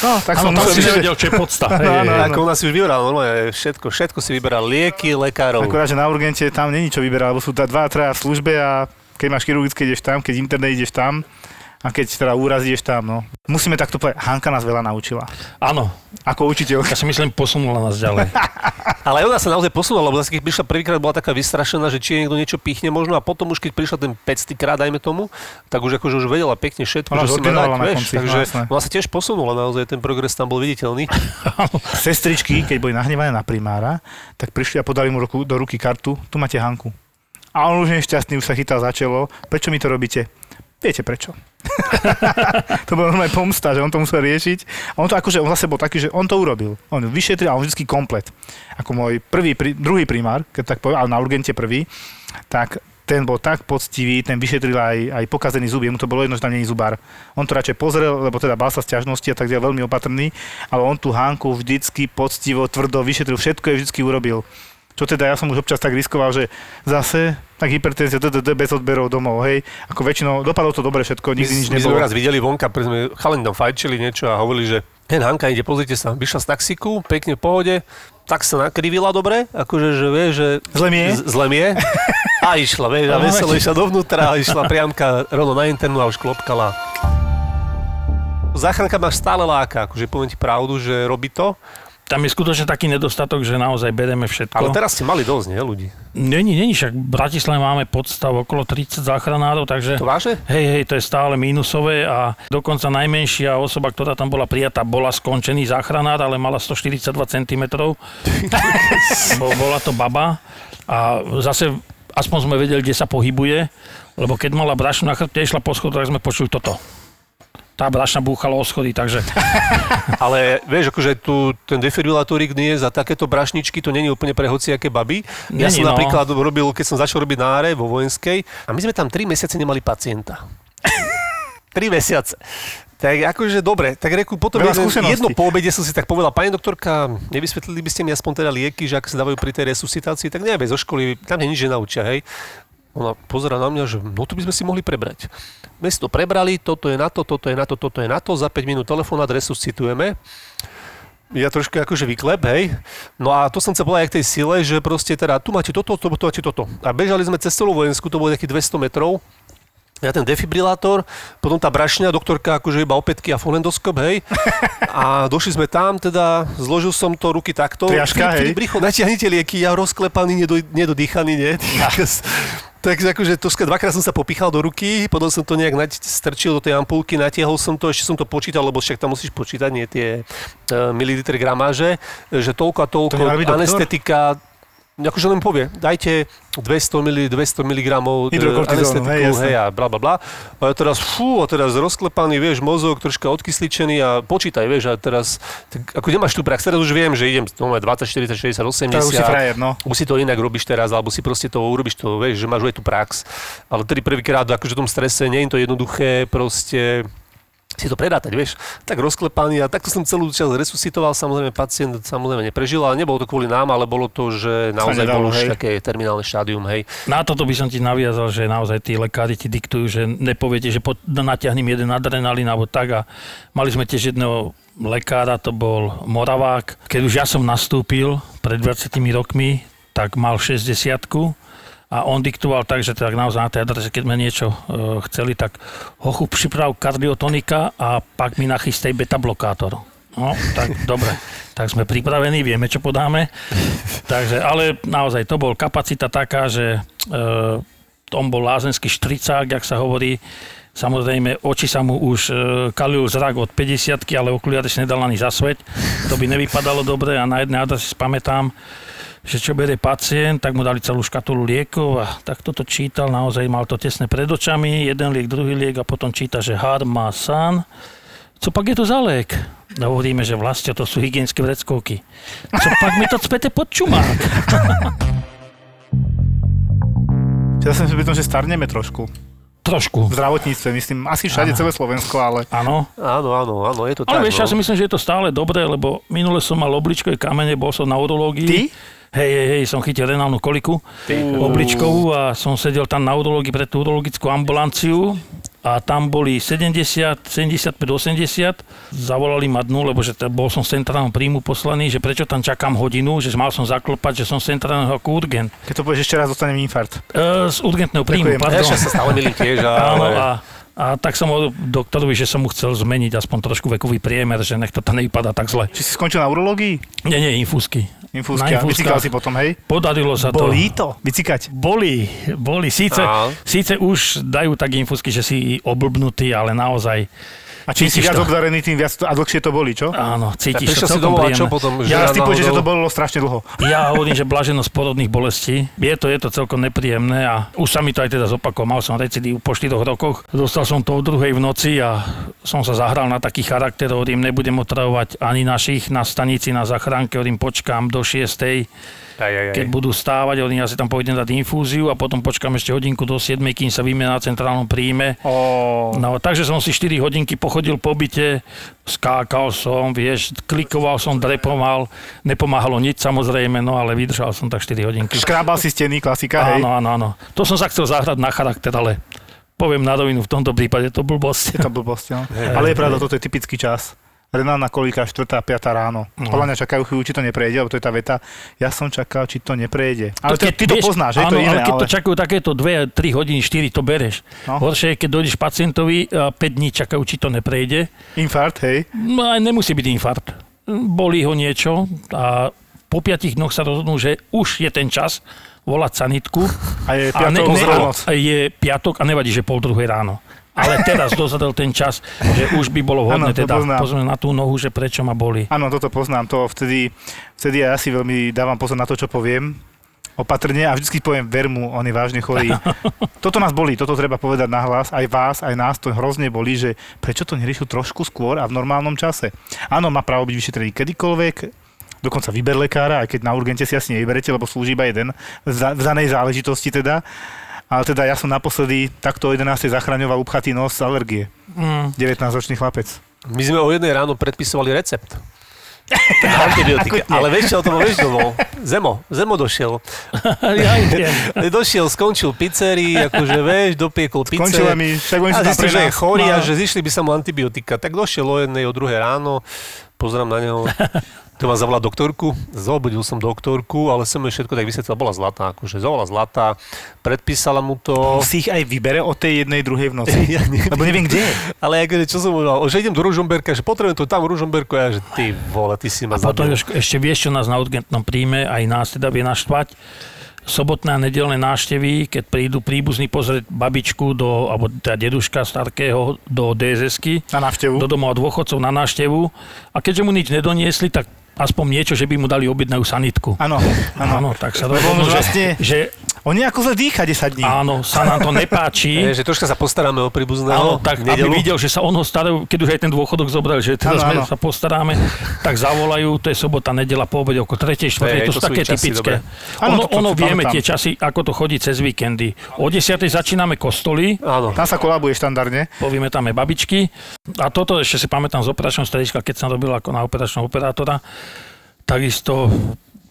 No, tak som Áno, tam musel si nevedel, čo je podsta. Áno, hej, hej. Ako ona si už vyberala normálne všetko, všetko si vyberal, lieky, lekárov. Akurát, že na urgente tam není čo vyberať, lebo sú tá dva, traja v službe a keď máš chirurgické, ideš tam, keď internet ideš tam a keď teda úraz ideš tam, no. Musíme takto povedať, Hanka nás veľa naučila. Áno, Ako učiteľ. ja si myslím, posunula nás ďalej. Ale ona sa naozaj posunula, lebo zase keď prišla prvýkrát, bola taká vystrašená, že či jej niekto niečo pichne možno a potom už keď prišla ten 500 krát, dajme tomu, tak už akože už vedela pekne všetko, Ona že si dať, na vieš, konci, takže no ona sa tiež posunula naozaj, ten progres tam bol viditeľný. Sestričky, keď boli nahnevané na primára, tak prišli a podali mu ruku, do ruky kartu, tu máte Hanku. A on už nešťastný, už sa chytal za čelo. Prečo mi to robíte? Viete prečo. to bolo normálne pomsta, že on to musel riešiť. A on to akože, on zase bol taký, že on to urobil. On vyšetril a on vždy komplet. Ako môj prvý, druhý primár, keď tak poviem, ale na urgente prvý, tak ten bol tak poctivý, ten vyšetril aj, aj pokazený zub, jemu to bolo jedno, že tam je zubár. On to radšej pozrel, lebo teda bál sa sťažnosti a tak ďalej, veľmi opatrný, ale on tú Hánku vždycky poctivo, tvrdo vyšetril, všetko je vždycky urobil. Čo teda ja som už občas tak riskoval, že zase tak hypertenzia DDD bez odberov domov, hej. Ako väčšinou dopadlo to dobre všetko, My, nikdy nič my sme nebolo. raz videli vonka, pre sme chalani tam fajčili niečo a hovorili, že ten Hanka ide, pozrite sa, vyšla z taxíku, pekne v pohode, tak sa nakrivila dobre, akože, že vie, že... Zle mi je? Z- Zle mi je. A išla, vieš, a veselo išla dovnútra a išla priamka rovno na internú a už klopkala. Záchranka máš stále láka, akože poviem ti pravdu, že robí to, Tam je skutočne taký nedostatok, že naozaj bereme všetko. ale teraz ste mali dosť, nie, ľudí? Není, není, však v Bratislave máme podstav okolo 30 záchranárov, takže... To váže? Hej, hej, to je stále mínusové a dokonca najmenšia osoba, ktorá tam bola prijatá, bola skončený záchranár, ale mala 142 cm. Bo, bola to baba a zase aspoň sme vedeli, kde sa pohybuje, lebo keď mala brašnu na chrbte, išla po schodoch, tak sme počuli toto. Tá brašna búchala o schody, takže Ale vieš, akože tu ten defibrilátorik nie je za takéto brašničky, to nie je úplne pre hociaké baby. Ja Není, som no. napríklad robil, keď som začal robiť na áre vo vojenskej a my sme tam 3 mesiace nemali pacienta. 3 mesiace. Tak akože dobre, tak reku, potom skúseností. jedno po obede som si tak povedal, pani doktorka, nevysvetlili by ste mi aspoň teda lieky, že ako sa dávajú pri tej resuscitácii, tak neviem, zo školy, tam je nič nenaučia, hej. Ona pozera na mňa, že no to by sme si mohli prebrať. My si to prebrali, toto je na to, toto je na to, toto je na to, za 5 minút telefonát resuscitujeme. Ja trošku akože vyklep, hej. No a to som chcel povedať aj k tej sile, že proste teda tu máte toto, tu máte toto. A bežali sme cez celú vojensku, to bolo nejakých 200 metrov. Ja ten defibrilátor, potom tá brašňa, doktorka akože iba opätky a fonendoskop, hej. A došli sme tam, teda zložil som to ruky takto. Triaška, hej. Rýchlo, natiahnite lieky, ja rozklepaný, nedo, nedodýchaný, nie. Takže akože to dvakrát som sa popichal do ruky, potom som to nejak nať, strčil do tej ampulky, natiahol som to, ešte som to počítal, lebo však tam musíš počítať, nie tie uh, mililitre gramáže, že toľko a toľko, To anestetika, akože len povie, dajte 200 mg, 200 mg Hydrokortizónu, hej, hej, a bla bla bla. A teraz, fú, a teraz rozklepaný, vieš, mozog troška odkysličený a počítaj, vieš, a teraz, tak, ako nemáš tu prax, teraz už viem, že idem no, 20, 40, 60, 80. Tak už si frajer, no. Už si to inak robíš teraz, alebo si proste to urobíš to, vieš, že máš aj tú prax. Ale tedy prvýkrát, akože v tom strese, nie je to jednoduché, proste si to predátať, vieš, tak rozklepaný a takto som celú čas resuscitoval, samozrejme pacient samozrejme neprežil, ale nebolo to kvôli nám, ale bolo to, že naozaj nedalo, bolo už také terminálne štádium, hej. Na toto by som ti naviazal, že naozaj tí lekári ti diktujú, že nepoviete, že po, natiahnem jeden adrenalín alebo tak a mali sme tiež jedného lekára, to bol Moravák. Keď už ja som nastúpil pred 20 rokmi, tak mal 60 a on diktoval tak, že tak naozaj na tej adrese, keď sme niečo e, chceli, tak hochu priprav kardiotonika a pak mi nachystaj beta blokátor. No, tak dobre. Tak sme pripravení, vieme, čo podáme. Takže, ale naozaj to bol kapacita taká, že e, on bol lázenský štricák, jak sa hovorí. Samozrejme, oči sa mu už e, kalil zrak od 50 ale okuliare si nedal ani zasveť. To by nevypadalo dobre a na jednej adrese si pamätám, že čo bere pacient, tak mu dali celú škatulu liekov a tak toto čítal, naozaj mal to tesne pred očami, jeden liek, druhý liek a potom číta, že Harmasan. Co pak je to za liek? No hovoríme, že vlastne to sú hygienické vreckovky. Co pak mi to cpete pod čumák? Ja som si pri tom, že starneme trošku. Trošku. V zdravotníctve, myslím, asi všade celé Slovensko, ale Áno. Áno, áno, áno, je to Ale tak. vieš, ja si no. myslím, že je to stále dobré, lebo minule som mal obličkové kamene, bol som na urológii. Ty? Hej, hej, hej, som chytil renálnu koliku obličkovú a som sedel tam na urológii pre tú urologickú ambulanciu a tam boli 70, 75, 80. Zavolali ma dnu, lebo že t- bol som z centrálneho príjmu poslaný, že prečo tam čakám hodinu, že mal som zaklopať, že som z centrálneho ako urgent. keď to povieš ešte raz, dostanem infarkt. E, z urgentného príjmu, Ďakujem. pardon. Ja sa stále milím tiež, Áno, ale... a, a tak som ho doktorovi, že som mu chcel zmeniť aspoň trošku vekový priemer, že nech to tam nevypadá tak zle. Či si skončil na urológii? Nie, nie, infúzky. Infúzka. Na infúzkach. si potom, hej? Podarilo sa to. Bolí to? Vycikať. Boli, boli. Síce, síce už dajú tak infúzky, že si oblbnutý, ale naozaj A čím si viac obdarený, tým viac to, a dlhšie to bolí, čo? áno, cítiš to si celkom domov čo potom? Ja Žena typujem, že to bolelo strašne dlho. Ja hovorím, že blaženosť porodných bolestí. Je to, je to celkom nepríjemné a už sa mi to aj teda zopakoval. Mal som recidív po 4 rokoch. Dostal som to o druhej v noci a som sa zahral na taký charakter, hovorím, nebudem otravovať ani našich na stanici, na zachránke, hovorím, počkám do 6. Aj, aj, aj. Keď budú stávať, hovorím, ja si tam pôjdem dať infúziu a potom počkám ešte hodinku do 7, kým sa vymená na centrálnom príjme. Ó, No, takže som si 4 hodinky pochodil po byte, skákal som, vieš, klikoval som, drepoval, nepomáhalo nič samozrejme, no ale vydržal som tak 4 hodinky. škrábal si steny, klasika, hej? Áno, áno, áno. To som sa chcel zahrať na charakter, ale poviem na rovinu, v tomto prípade to blbosť. Je to blbosť, no. Ale je pravda, toto je typický čas. Renálna kolika 4. 5. ráno. No. Podľa mňa čakajú chvíľu, či to neprejde, lebo to je tá veta. Ja som čakal, či to neprejde. Ale to, ty to vieš, poznáš, že áno, to iné, ale keď ale... to čakajú takéto 2, 3 hodiny, 4, to bereš. No. Horšie je, keď dojdeš pacientovi a 5 dní čakajú, či to neprejde. Infarkt, hej? No aj nemusí byť infarkt. Bolí ho niečo a po 5 dňoch sa rozhodnú, že už je ten čas volať sanitku. A je A, ne, piatok, ne, a je piatok a nevadí, že pol druhej ráno. Ale teraz dozadel ten čas, že už by bolo vhodné to teda pozrieť na tú nohu, že prečo ma boli. Áno, toto poznám. To vtedy, vtedy ja si veľmi dávam pozor na to, čo poviem opatrne a vždycky poviem, ver mu, on je vážne chorý. Toto nás bolí, toto treba povedať nahlas, aj vás, aj nás to hrozne bolí, že prečo to neriešil trošku skôr a v normálnom čase. Áno, má právo byť vyšetrený kedykoľvek, dokonca vyber lekára, aj keď na urgente si asi nevyberete, lebo slúži iba jeden v danej záležitosti teda. Ale teda ja som naposledy takto o 11. zachraňoval upchatý nos z alergie. Mm. 19-ročný chlapec. My sme o jednej ráno predpisovali recept. Antibiotika. Ale vieš, čo to bol, vieš, bol? Zemo. Zemo došiel. ja idem. Došiel, skončil pizzerii, akože vieš, dopiekol Skončila pizzer. mi, však oni A tam zistil, že je chorý a No. že zišli by sa mu antibiotika. Tak došiel o jednej, o druhej ráno, pozerám na neho, to ma zavolá doktorku, zobudil som doktorku, ale som jej všetko tak vysvetlil, bola zlatá, akože bola zlatá, predpísala mu to. si ich aj vybere od tej jednej, druhej v noci. Ja neviem. Lebo neviem, kde je. Ale akože, čo som povedal, že idem do Ružomberka, že potrebujem to tam v Ružomberku, a ja, že ty vole, ty si ma Potom zabil. ešte, vieš, čo nás na urgentnom príjme, aj nás teda vie naštvať. Sobotné a nedelné návštevy, keď prídu príbuzní pozrieť babičku do, alebo teda deduška starkého do DSS-ky, Na návštevu. do domova dôchodcov na návštevu a keďže mu nič nedoniesli, tak aspoň niečo, že by mu dali objednajú sanitku. Áno, áno. Tak sa že, vlastne, že oni ako zle dýcha 10 dní. áno, sa nám to nepáči. Je, že troška sa postaráme o príbuzného. Áno, tak v aby nedelu. videl, že sa on ho starajú, keď už aj ten dôchodok zobral, že teda Áno, sme áno. sa postaráme, tak zavolajú, to je sobota, nedela po obede, okolo 3. 4. Hej, to to sú také časy, typické. Áno, Ono, to- to ono vieme pamätám. tie časy, ako to chodí cez víkendy. O 10. začíname kostoly, Áno. Tam sa kolabuje štandardne. povieme tam aj babičky. A toto ešte si pamätám z operačného strediska, keď som robil ako na operačného operátora. Takisto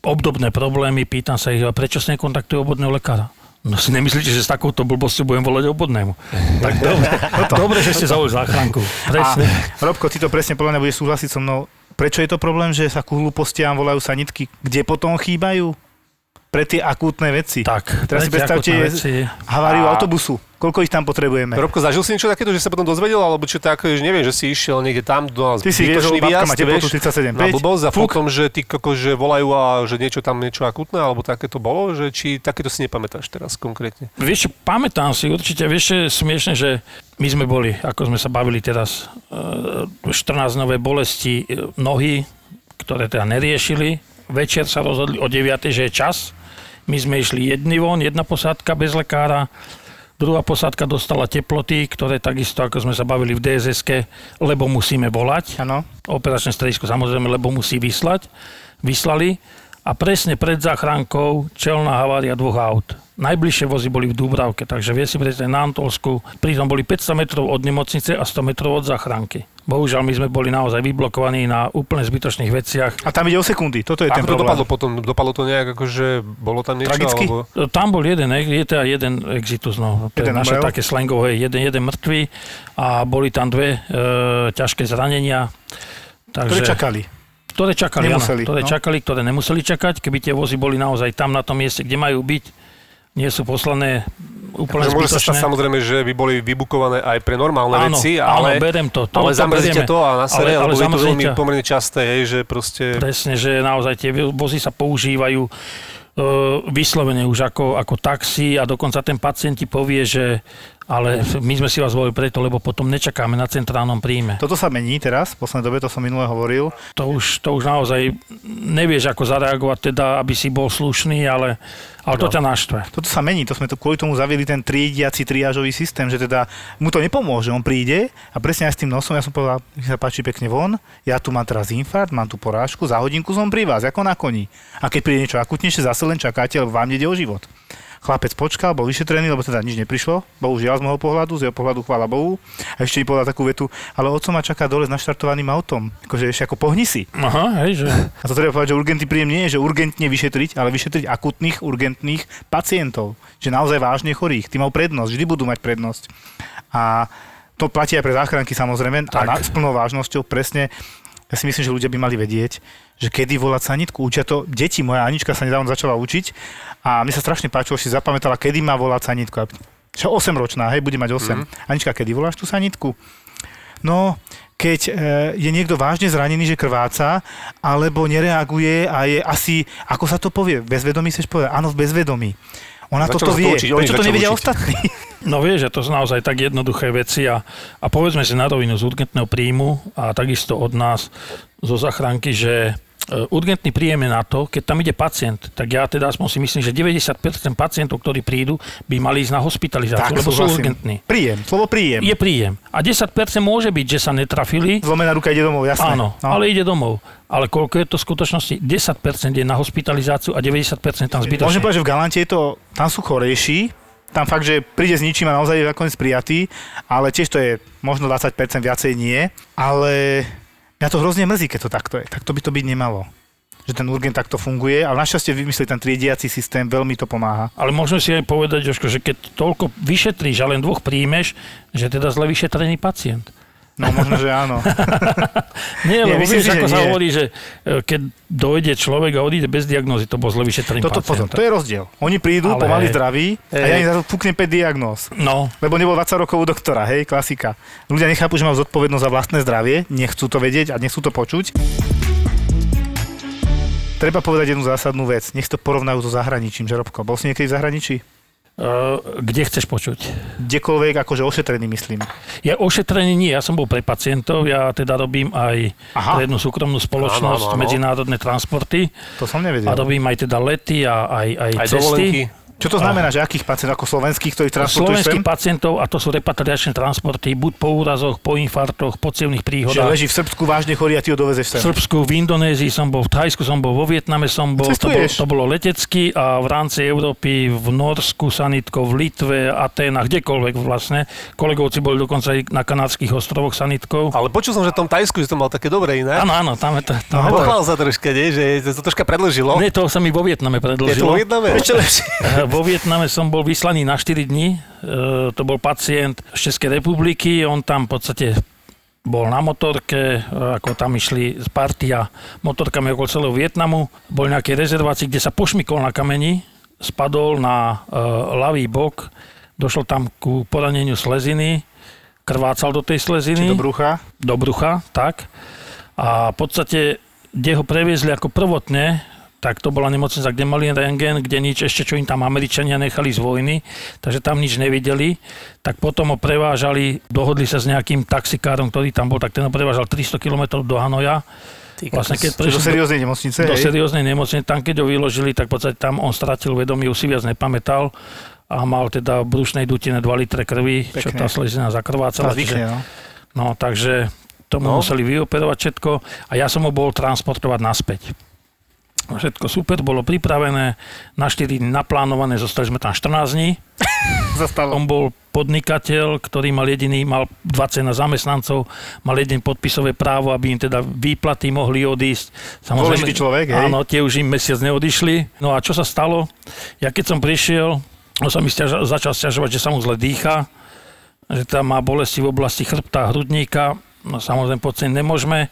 obdobné problémy, pýtam sa ich, "A prečo sa nekontaktujú obvodného lekára? No si nemyslíte, že s takouto blbosťou budem volať obvodnému? Tak dobre, dobre že ste zavolili záchranku. Presne. A Robko, ty to presne podľa mňa bude súhlasiť so mnou. Prečo je to problém, že sa ku hlúpostiam volajú sanitky? Kde potom chýbajú? Pre tie akútne veci. Tak, Teraz si predstavte haváriu autobusu. Koľko ich tam potrebujeme? Robko, zažil si niečo takéto, že sa potom dozvedel, alebo čo tak, že neviem, že si išiel niekde tam do Ty si vieš, že babka výjazd, má teplotu vieš, 37,5. na blbosť a Fuk. potom, že ty koko, že volajú a že niečo tam niečo akutné, alebo také to bolo, že či takéto si nepamätáš teraz konkrétne. Vieš, pamätám si určite, vieš, je smiešne, že my sme boli, ako sme sa bavili teraz, e, 14 nové bolesti e, nohy, ktoré teda neriešili, večer sa rozhodli o 9, že je čas. My sme išli jedni von, jedna posádka bez lekára, druhá posádka dostala teploty, ktoré takisto, ako sme sa bavili v dss lebo musíme volať. Áno. Operačné stredisko samozrejme, lebo musí vyslať. Vyslali a presne pred záchrankou čelná havária dvoch aut. Najbližšie vozy boli v Dúbravke, takže vie si predstaviť na Antolsku. Pritom boli 500 metrov od nemocnice a 100 metrov od záchranky. Bohužiaľ, my sme boli naozaj vyblokovaní na úplne zbytočných veciach. A tam ide o sekundy, toto je ten to problém. dopadlo potom? Dopadlo to nejak akože bolo tam niečo? Tragicky? Alebo... Tam bol jeden, je teda jeden exitus, no, to je Jeden naše umrel? také slangové, jeden, jeden mŕtvý a boli tam dve e, ťažké zranenia. Ktoré Takže, čakali. ktoré čakali, Nemuseli, áno, ktoré no. čakali, ktoré nemuseli čakať, keby tie vozy boli naozaj tam na tom mieste, kde majú byť, nie sú poslané úplne Že môže sa stať samozrejme, že by boli vybukované aj pre normálne Áno, veci, áno, ale, berem to. to ale berieme. to a na sere, Ale- ale lebo je to veľmi pomerne časté, hej, že proste... Presne, že naozaj tie vozy sa používajú e, vyslovene už ako, ako taxi a dokonca ten pacient ti povie, že ale my sme si vás volili preto, lebo potom nečakáme na centrálnom príjme. Toto sa mení teraz, v poslednej dobe, to som minule hovoril. To už, to už naozaj nevieš, ako zareagovať, teda, aby si bol slušný, ale, ale to No. ťa naštve. Toto sa mení, to sme tu kvôli tomu zaviedli ten triediaci triážový systém, že teda mu to nepomôže, on príde a presne aj s tým nosom, ja som povedal, nech sa páči pekne von, ja tu mám teraz infarkt, mám tu porážku, za hodinku som pri vás, ako na koni. A keď príde niečo akutnejšie, zase len čakáte, lebo vám ide o život. Chlapec počkal, bol vyšetrený, lebo teda nič neprišlo. Bohužiaľ z môjho pohľadu, z jeho pohľadu chvála Bohu. A ešte mi povedal takú vetu, ale oco ma čaká dole s naštartovaným autom. Akože ešte ako pohni si. Aha, hej, že... A to treba povedať, že urgentný príjem nie je, že urgentne vyšetriť, ale vyšetriť akutných, urgentných pacientov. Že naozaj vážne chorých. Tí majú prednosť, vždy budú mať prednosť. A to platí aj pre záchranky samozrejme. Tak. A na, s plnou vážnosťou presne ja si myslím, že ľudia by mali vedieť, že kedy volať sanitku. Učia to deti. Moja Anička sa nedávno začala učiť a mne sa strašne páčilo, že si zapamätala, kedy má volať sanitku. Čo 8 ročná, hej, bude mať 8. Mm-hmm. Anička, kedy voláš tú sanitku? No, keď e, je niekto vážne zranený, že krváca, alebo nereaguje a je asi, ako sa to povie, bezvedomí chceš povedať? Áno, v bezvedomí. Ona Začal toto vie. učiť, Prečo to nevedia učiť. ostatní? No vieš, že to sú naozaj tak jednoduché veci a, a povedzme si na rovinu z urgentného príjmu a takisto od nás zo zachránky, že urgentný príjem je na to, keď tam ide pacient, tak ja teda aspoň si myslím, že 90% pacientov, ktorí prídu, by mali ísť na hospitalizáciu, lebo sú urgentní. Príjem, slovo príjem. Je príjem. A 10% môže byť, že sa netrafili, Zlomená ruka ide domov, jasné. áno, No. ale ide domov. Ale koľko je to v skutočnosti? 10% je na hospitalizáciu a 90% tam Môžem zbytočne. povedať, že v Galante je to, tam sú chorejší, tam fakt, že príde s ničím a naozaj je nakoniec prijatý, ale tiež to je možno 20% viacej nie, ale mňa to hrozne mrzí, keď to takto je. Takto by to byť nemalo že ten urgent takto funguje, ale našťastie vymysleli ten triediaci systém, veľmi to pomáha. Ale môžeme si aj povedať, Jožko, že keď toľko vyšetríš a len dvoch príjmeš, že teda zle vyšetrený pacient. No možno, že áno. Nie, lebo myslím vieš, ako sa nie. hovorí, že e, keď dojde človek a odíde bez diagnózy, to bol zle vyšetrený Toto pozor, to je rozdiel. Oni prídu, Ale pomaly zdraví a ja im zrazu puknem 5 diagnóz. No, Lebo nebol 20 rokov u doktora, hej, klasika. Ľudia nechápu, že majú zodpovednosť za vlastné zdravie, nechcú to vedieť a nechcú to počuť. Treba povedať jednu zásadnú vec. Nech to porovnajú so zahraničím, Žarobko. Bol si niekedy v zahraničí? E, kde chceš počuť? Kdekoľvek, akože ošetrený, myslím. Ja ošetrený nie, ja som bol pre pacientov, ja teda robím aj Aha. pre jednu súkromnú spoločnosť, Áno, áno, áno. medzinárodné transporty To som nevedel. a robím aj teda lety a aj, aj, Aj cesty. dovolenky. Čo to znamená, že akých pacientov, ako slovenských, ktorých transportuješ sem? Slovenských pacientov, a to sú repatriačné transporty, buď po úrazoch, po infartoch, po cievných Že príhodách. leží v Srbsku vážne chorý a ty ho dovezeš V sem. Srbsku, v Indonézii som bol, v Thajsku som bol, vo Vietname som bol, to, bolo, to bolo letecky a v rámci Európy v Norsku sanitkou, v Litve, Aténach, kdekoľvek vlastne. Kolegovci boli dokonca aj na kanadských ostrovoch sanitkou. Ale počul som, že v tom Tajsku, že to mal také dobré iné. Áno, áno, tam je to. Tam No, je to. Sa troška, nie? že to troška predlžilo. Nie, to sa mi vo Vietname Je to predlžilo. vo Vietname? Ešte lepšie. Vo Vietname som bol vyslaný na 4 dní. E, To bol pacient z Českej republiky. On tam v podstate bol na motorke, ako tam išli z partia motorkami okolo celého Vietnamu. Bol nejaké rezervácii, kde sa pošmykol na kameni, spadol na e, ľavý bok, došlo tam ku poraneniu sleziny, krvácal do tej Či sleziny do brucha? do brucha, tak. A v podstate, kde ho previezli ako prvotne, tak to bola nemocnica, kde mali rengen, kde nič ešte, čo im tam Američania nechali z vojny, takže tam nič nevideli. Tak potom ho prevážali, dohodli sa s nejakým taxikárom, ktorý tam bol, tak ten ho prevážal 300 km do Hanoja. Ty Vlastne keď. Do do, serióznej nemocnice, do hej? serióznej nemocnice, tam keď ho vyložili, tak v podstate tam on stratil vedomie, už si viac nepamätal a mal teda v brušnej dutine 2 litre krvi, čo Pekne. tá slezina zakrvácala. zvykne, no. No, takže tomu no. museli vyoperovať všetko a ja som ho bol transportovať naspäť. Všetko super, bolo pripravené, na 4 dní naplánované, zostali sme tam 14 dní. Zastalo. On bol podnikateľ, ktorý mal jediný, mal 20 na zamestnancov, mal jedin podpisové právo, aby im teda výplaty mohli odísť. Dôležitý človek, hej? Áno, tie už im mesiac neodišli. No a čo sa stalo? Ja keď som prišiel, on sa mi stiaža, začal stiažovať, že sa mu zle dýcha, že tam má bolesti v oblasti chrbta hrudníka. No samozrejme poceniť nemôžeme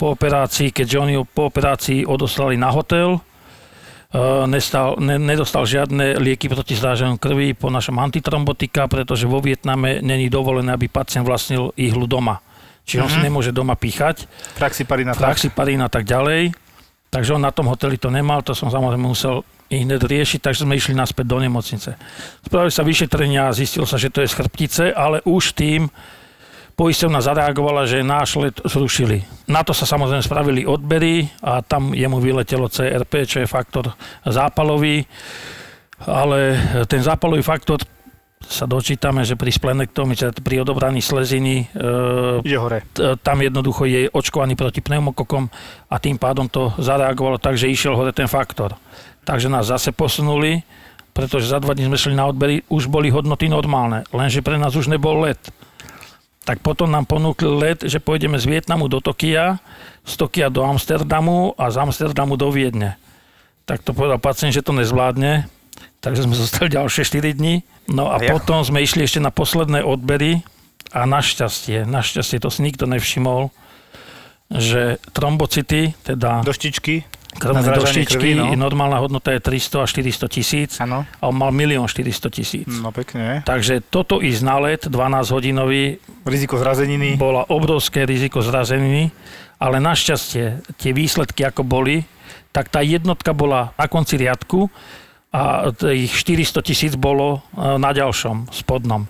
po operácii, keďže oni ho po operácii odoslali na hotel, Uh, nestal, ne, nedostal žiadne lieky proti zrážaniu krvi po našom antitrombotika, pretože vo Vietname není dovolené, aby pacient vlastnil ihlu doma. Čiže on si nemôže doma píchať, Praxiparina, tak. praxiparín a tak ďalej. Takže on na tom hoteli to nemal, to som samozrejme musel i hneď riešiť, takže sme išli naspäť do nemocnice. Spravili sa vyšetrenia a zistilo sa, že to je z chrbtice, ale už tým poisťovna zareagovala, že náš let zrušili. Na to sa samozrejme spravili odbery a tam jemu vyletelo CRP, čo je faktor zápalový, ale ten zápalový faktor sa dočítame, že pri splenektomii, teda pri odobraní sleziny, e, Ide hore. tam jednoducho je očkovaný proti pneumokokom a tým pádom to zareagovalo tak, že išiel hore ten faktor. Takže nás zase posunuli, pretože za dva dní sme šli na odbery, už boli hodnoty normálne, lenže pre nás už nebol let. Tak potom nám ponúkli let, že pôjdeme z Vietnamu do Tokia, z Tokia do Amsterdamu a z Amsterdamu do Viedne. Tak to povedal pacient, že to nezvládne, takže sme zostali ďalšie 4 dní. No a Ja. potom sme išli ešte na posledné odbery a našťastie, našťastie to si nikto nevšimol, že trombocity, teda Doštičky. Krvné doštičky, krvi, no. normálna hodnota je 300 až 400 tisíc Áno. a on mal 1 400 tisíc. No pekne. Takže toto ísť na let 12 hodinový Riziko zrazeniny. bola obrovské riziko zrazeniny, ale našťastie tie výsledky ako boli, tak tá jednotka bola na konci riadku a tých 400 tisíc bolo e, na ďalšom, spodnom.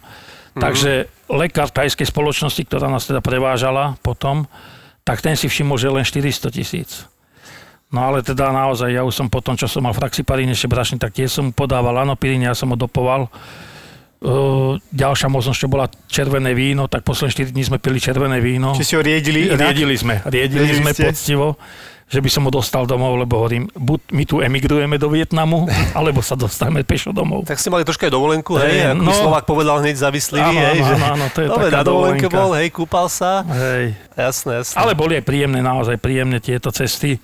Takže lekár tajskej spoločnosti, ktorá nás teda prevážala potom, tak ten si všimol, že len 400 tisíc. No ale teda naozaj, ja už som potom, čo som mal fraxiparín ešte brašný, tak tiež som mu podával anopirín, ja som ho dopoval. Uh, ďalšia možnosť, čo bola červené víno, tak posledné 4 dní sme pili červené víno. Či si ho riedili inak? Riedili sme, riedili Riedili sme ste? poctivo, že by som ho dostal domov, lebo hovorím, buď my tu emigrujeme do Vietnamu, alebo sa dostaneme pešo domov. Tak ste mali troška aj dovolenku, hej, Hej, ako no. Slovák povedal hneď zavislivý, Áno, hej, áno, že... áno, áno, to je Dobre, taká na dovolenke dovolenka. bol, hej, kúpal sa. Hej. Jasné, jasné. Ale boli aj príjemné, naozaj príjemné tieto cesty.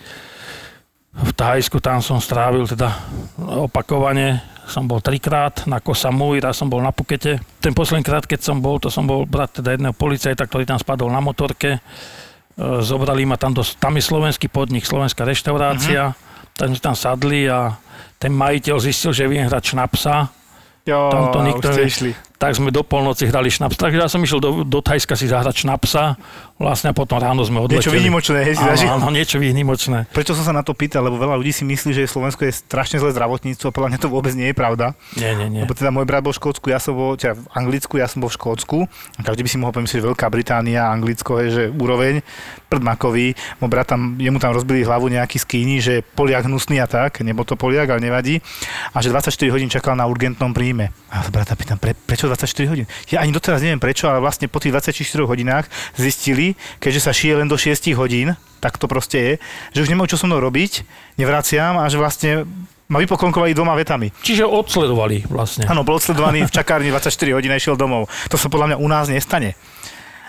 V Thajsku tam som strávil teda opakovane. Som bol trikrát na Koh Samui, raz som bol na Pukete. Ten posledný krát, keď som bol, to som bol brat teda jedného policajta, ktorý tam spadol na motorke. E, Zobrali ma tam, do, tam je slovenský podnik, slovenská reštaurácia. Uh-huh. Tak sme tam sadli a ten majiteľ zistil, že viem hrať šnapsa. Jo, Tam to nikto Tak sme do polnoci hrali šnaps. Takže ja som išiel do, do Thajska si zahrať šnapsa. Vlastne a potom ráno sme odleteli. Niečo výnimočné, hej, si zažil? Áno, niečo výnimočné. Prečo som sa na to pýtal? Lebo veľa ľudí si myslí, že Slovensko je strašne zlé zdravotníctvo. Podľa mňa to vôbec nie je pravda. Nie, nie, nie. Lebo teda môj brat bol v Škótsku, ja som bol teda v Anglicku, ja som bol v Škótsku. A každý by si mohol pomyslieť, že Veľká Británia, Anglicko je, že úroveň prdmakový. Môj brat tam, jemu tam rozbili hlavu nejaký skýni, že Poliak hnusný a tak, nebol to Poliak, ale nevadí. A že 24 hodín čakal na urgentnom príjme. A brata pýtam, pre, prečo 24 hodín? Ja ani doteraz neviem prečo, ale vlastne po tých 24 hodinách zistili, keďže sa šije len do 6 hodín, tak to proste je, že už nemajú čo so mnou robiť, nevraciam a že vlastne ma vypoklonkovali dvoma vetami. Čiže odsledovali vlastne. Áno, bol odsledovaný v čakárni 24 hodín a išiel domov. To sa podľa mňa u nás nestane.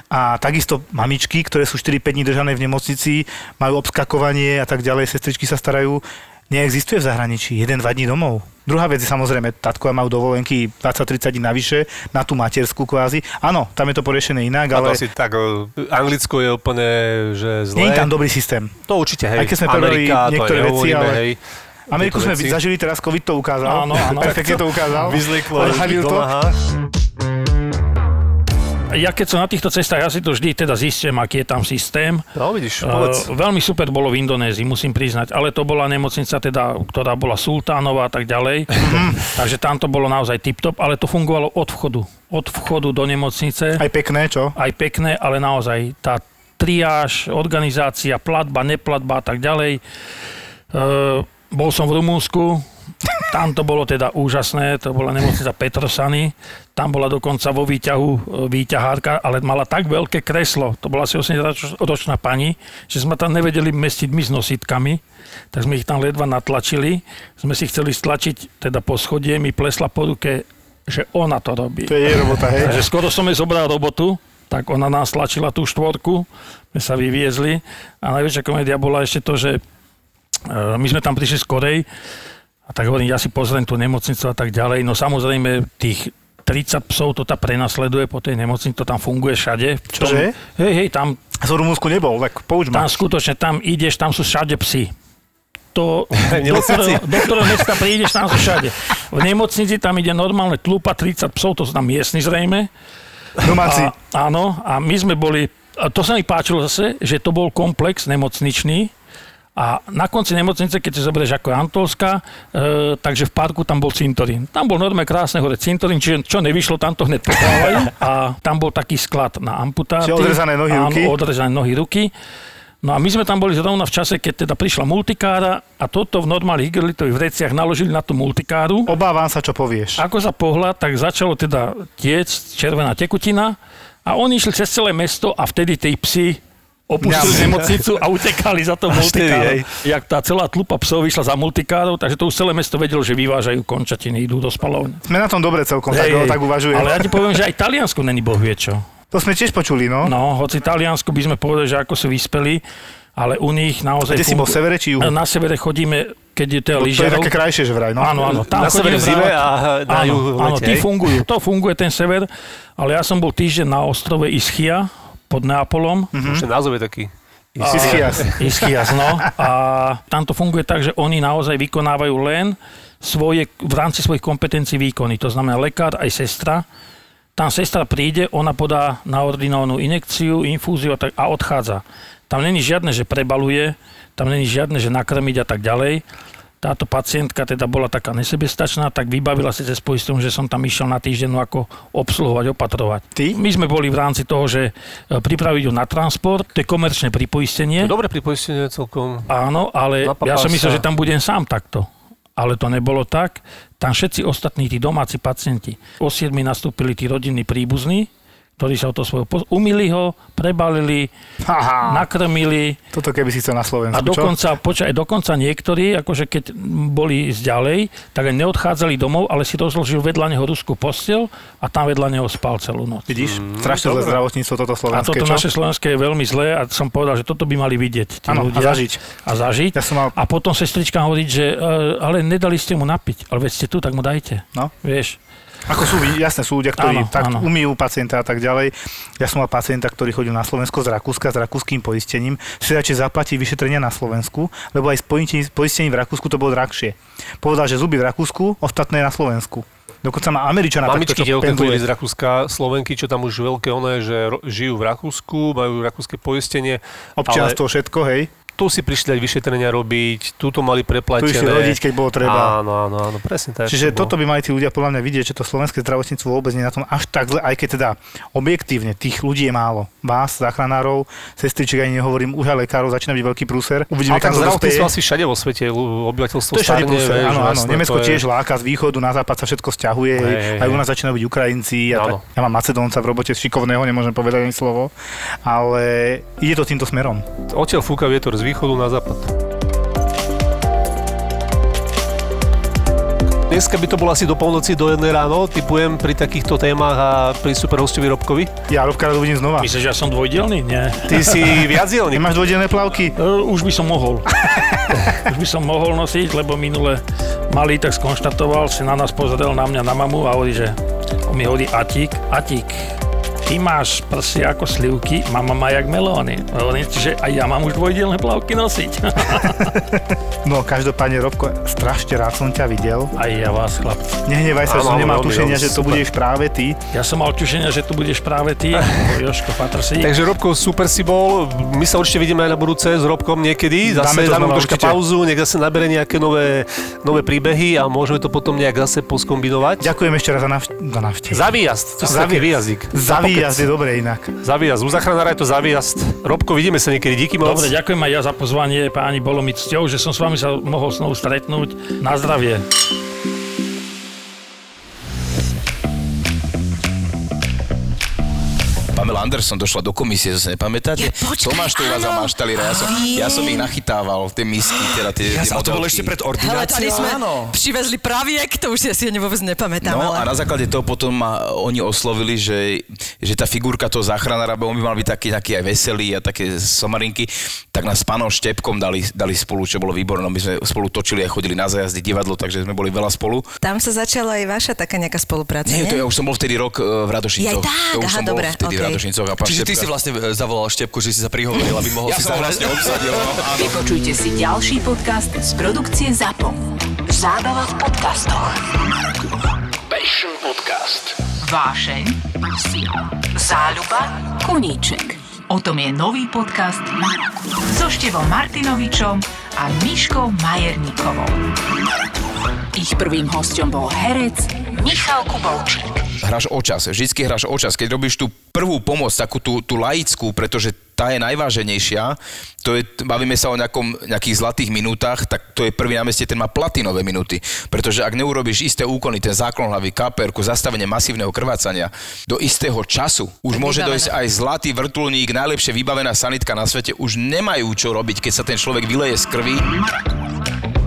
A takisto mamičky, ktoré sú 4-5 dní držané v nemocnici, majú obskakovanie a tak ďalej, sestričky sa starajú. Neexistuje v zahraničí. 1-2 dní domov. Druhá vec je samozrejme, tatkovia majú dovolenky 20-30 dní navyše na tú materskú kvázi. Áno, tam je to poriešené inak, Ale... asi tak, o, Anglicko je úplne, že zlé. nie je tam dobrý systém. To určite, hej. Aj keď sme Amerika, niektoré to veci, ale- hej. Ameriku sme veci. zažili, teraz COVID to ukázal. Áno, áno. Perfektne to ukázal. Vyzlieklo Odhalil to. Domáha. Ja keď som na týchto cestách, ja si to vždy teda zistím, aký je tam systém. No vidíš, povedz. Uh, veľmi super bolo v Indonézii, musím priznať, ale to bola nemocnica, teda, ktorá bola sultánová a tak ďalej. Takže tam to bolo naozaj tip-top, ale to fungovalo od vchodu. Od vchodu do nemocnice. Aj pekné, čo? aj pekné, ale naozaj tá triáž, organizácia, platba, neplatba a tak ďalej. E, bol som v Rumúnsku, tam to bolo teda úžasné, to bola nemocnica Petrosany, tam bola dokonca vo výťahu e, výťahárka, ale mala tak veľké kreslo, to bola asi 80-ročná pani, že sme tam nevedeli mestiť my s nositkami, tak sme ich tam ledva natlačili, sme si chceli stlačiť teda po schodie, mi plesla po ruke, že ona to robí. To je jej robota, hej? Takže skoro som jej zobral robotu, tak ona nás tlačila tú štvorku, sme sa vyviezli a najväčšia komédia bola ešte to, že e, my sme tam prišli skorej a tak hovorím, ja si pozriem tú nemocnicu a tak ďalej. No samozrejme, tých 30 psov to tam prenasleduje po tej nemocnici, to tam funguje všade. V tom- Čože? Hej, hej, tam, Z Rumúnsku nebol, tak pouč tam ma. skutočne, tam ideš, tam sú všade psi. To, do, ktorého, do ktorého mesta prídeš, tam sú všade. V nemocnici tam ide normálne tlupa 30 psov, to sú tam miestni zrejme. Domáci. A, áno, a my sme boli, a to sa mi páčilo zase, že to bol komplex nemocničný a na konci nemocnice, keď si zoberieš ako je Antolská, e, takže v parku tam bol cintorín. Tam bol normálne krásne hore cintorín, čiže čo nevyšlo, tam to hneď podávajú a tam bol taký sklad na amputáty. Čiže odrezané nohy, áno, ruky? odrezané nohy, ruky. No a my sme tam boli zrovna v čase, keď teda prišla multikára a toto v normálnych igelitových vreciach naložili na tú multikáru. Obávam sa, čo povieš. Ako sa pohľad, tak začalo teda tiec červená tekutina a oni išli cez celé mesto a vtedy tí psi opustili Ňam. nemocnicu a utekali za to hej. multikárou. Jak tá celá tlupa psov vyšla za multikárou, takže to už celé mesto vedelo, že vyvážajú končatiny, idú do spalovne. Sme na tom dobre celkom, tak, Hej, tak uvažujem. Ale ja ti poviem, že aj Taliansko není boh vie čo. To sme tiež počuli, no. No, hoci Taliansko by sme povedali, že ako sú vyspeli, ale u nich naozaj... Kde si bol, v severe či juhu? Na severe chodíme, keď je to To je lyžiarov. také krajšie, že vraj, no. Áno, áno. Tam Na sever chodíme v zime a na áno, juh v Áno, tí hej? fungujú. To funguje ten sever, ale ja som bol týždeň na ostrove Ischia pod Neapolom. Už ten názov je taký. Ischias. Ischias, no. A tam to funguje tak, že oni naozaj vykonávajú len svoje, v rámci svojich kompetencií výkony. To znamená lekár aj sestra. Tam sestra príde, ona podá naordinovanú inekciu, infúziu a, tak, a odchádza. Tam není žiadne, že prebaluje, tam není žiadne, že nakrmiť a tak ďalej. Táto pacientka teda bola taká nesebestačná, tak vybavila si cez poistom, že som tam išiel na týždeň no ako obsluhovať, opatrovať. Ty? My sme boli v rámci toho, že e, pripraviť ju na transport, to je komerčné pripoistenie. Dobre pripoistenie celkom. Áno, ale ja som myslel, že tam budem sám takto. Ale to nebolo tak. Tam všetci ostatní, tí domáci pacienti, o 7 nastúpili tí rodinní príbuzní, ktorí sa o to svoje... pos- Umili ho, prebalili, Haha. nakrmili Toto keby si chcel na Slovensku, a čo? dokonca, počkaj, dokonca niektorí, akože keď boli z ďalej, tak aj neodchádzali domov, ale si rozložil vedľa neho ruskú postel a tam vedľa neho spal celú noc. Vidíš? Strašne zlé dobre. zdravotníctvo toto A slovenské, toto čo? naše slovenské je veľmi zlé a som povedal, že toto by mali vidieť tí Áno, a ľudia. zažiť. A zažiť. Ja som mal... A potom sestrička hovorí, že e, ale nedali ste mu napiť, ale veď ste tu, tak mu dajte. No. Vieš, Ako sú, jasné, sú ľudia, ktorí Áno, tak áno. umýjú pacienta a tak ďalej. Ja som mal pacienta, ktorý chodil na Slovensko z Rakúska s rakúskym poistením. Si radšej zaplatí vyšetrenia na Slovensku, lebo aj s poistením- v Rakúsku to bolo drahšie. Povedal, že zuby v Rakúsku, ostatné na Slovensku. Dokonca má Američana takto, Mamičky čo pendluje. chodili z Rakúska, Slovenky, čo tam už veľké oné, že ro- žijú v Rakúsku, majú rakúske poistenie. Občianstvo, všetko, hej. Tu si prišli aj vyšetrenia robiť, tu to mali Tu preplatené. išli rodiť, keď bolo treba. Áno, áno, áno, presne tak. Čiže to toto by mali tí ľudia podľa mňa vidieť, že to slovenské zdravotníctvo vôbec nie je na tom až tak zle, aj keď teda objektívne tých ľudí je málo. Vás, záchranárov, sestričiek ani nehovorím, už aj lekárov začína byť veľký prúser. Uvidíme, kam to asi všade vo svete, obyvateľstvo To starne, prúser, vieš, áno, áno. Nemecko to je- tiež láka z východu, na západ sa všetko stiahuje. Hej, aj u nás začínajú byť Ukrajinci. Ja, tak, ja mám Macedónca v robote šikovného, nemôžem povedať ani slovo. Ale ide to týmto smerom. Odtiaľ fúka vietor z východu na západ. Dneska by to bolo asi do polnoci, do jednej ráno, typujem pri takýchto témach a pri super hostovi Robkovi. Ja Robka rád uvidím znova. myslíš, že ja som dvojdelný? Nie. Ty si viacdielnik. Nemáš dvojdelné plavky? Uh, už by som mohol. už by som mohol nosiť, lebo minule malý tak skonštatoval, si na nás pozrel, na mňa, na mamu a hovorí, že on mi hovorí Atík, Atík, ty máš prsy ako slivky, mama má jak melóny. Hovorím, že aj ja mám už dvojdielne plavky nosiť. No, každopádne, Robko, strašne rád som ťa videl. aj ja vás, chlapci. Nehnevaj sa, Áno, som nemal tušenia, že to super. budeš práve ty. Ja som mal tušenia, že tu budeš práve ty, Joško Patrsík. Takže Robko, super si bol. My sa určite vidíme aj na budúce s Robkom niekedy. Dáme Zase to dáme znova, troška pauzu, nech zase nabere nejaké nové, nové príbehy a môžeme to potom nejak zase poskombinovať. Ďakujem ešte raz za, navš- za návštevu. Za výjazd. To Za výjazd. Za pokoj. Výjazd je dobre inak. Zavíjazd. U záchranára je to závíjazd. Robko, vidíme sa niekedy. Díky moc. Dobre, ďakujem aj ja za pozvanie, páni, bolo mi cťou, že som s vami sa mohol znovu stretnúť. Na zdravie. Pamela Anderson došla do komisie, to si nepamätáte? Ja, počkaj, Tomáš tu uvádzal áno. maštalíra, ja som, ja som ich nachytával, tie misky, teda tie, Ja tie som, to bolo ešte pred Hele, ordináciou, tady sme áno. přivezli praviek, to už si asi ani vôbec nepamätám. No a ale... na základe toho potom ma oni oslovili, že, že tá figurka toho záchranára, bo on by mal byť taký, taký aj veselý a také somarinky, tak nás s pánom Štepkom dali, dali spolu, čo bolo výborné. No, My sme spolu točili a chodili na zajazdy divadlo, takže sme boli veľa spolu. Tam sa začala aj vaša taká nejaká spolupráca, Nie, nie? to ja už som bol vtedy rok e, v Radošincoch. Jaj, tak, to už aha, som bol dobre, vtedy v pán Čiže ty si vlastne e, zavolal Štepku, že si sa prihovoril, aby mohol Ja si zahrať. vlastne obsadil, no, áno. Vypočujte si ďalší podcast z produkcie ZAPO. Zábava v podcastoch. Passion Podcast. Vášeň, záľuba, koníček. O tom je nový podcast so Števom Martinovičom a Miškou Majerníkovou. Ich prvým hostom bol herec Michal Kubovčík. hráš o čas, vždycky hráš o čas. Keď robíš tú prvú pomoc, takú tú, tú laickú, pretože tá je najváženejšia, to je, bavíme sa o nejakom, nejakých zlatých minútach, tak to je prvý na meste, ten má platinové minúty. Pretože ak neurobíš isté úkony, ten záklon hlavy, kaperku, zastavenie masívneho krvácania do istého času, už Tak môže dojsť aj zlatý vrtulník, najlepšie vybavená sanitka na svete, už nemajú čo robiť, keď sa ten človek vyleje z krvi.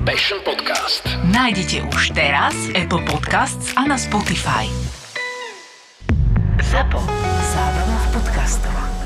Passion Podcast. Nájdete už teraz Apple Podcasts a na Spotify. ZAPO. Zábrná v podcastovách.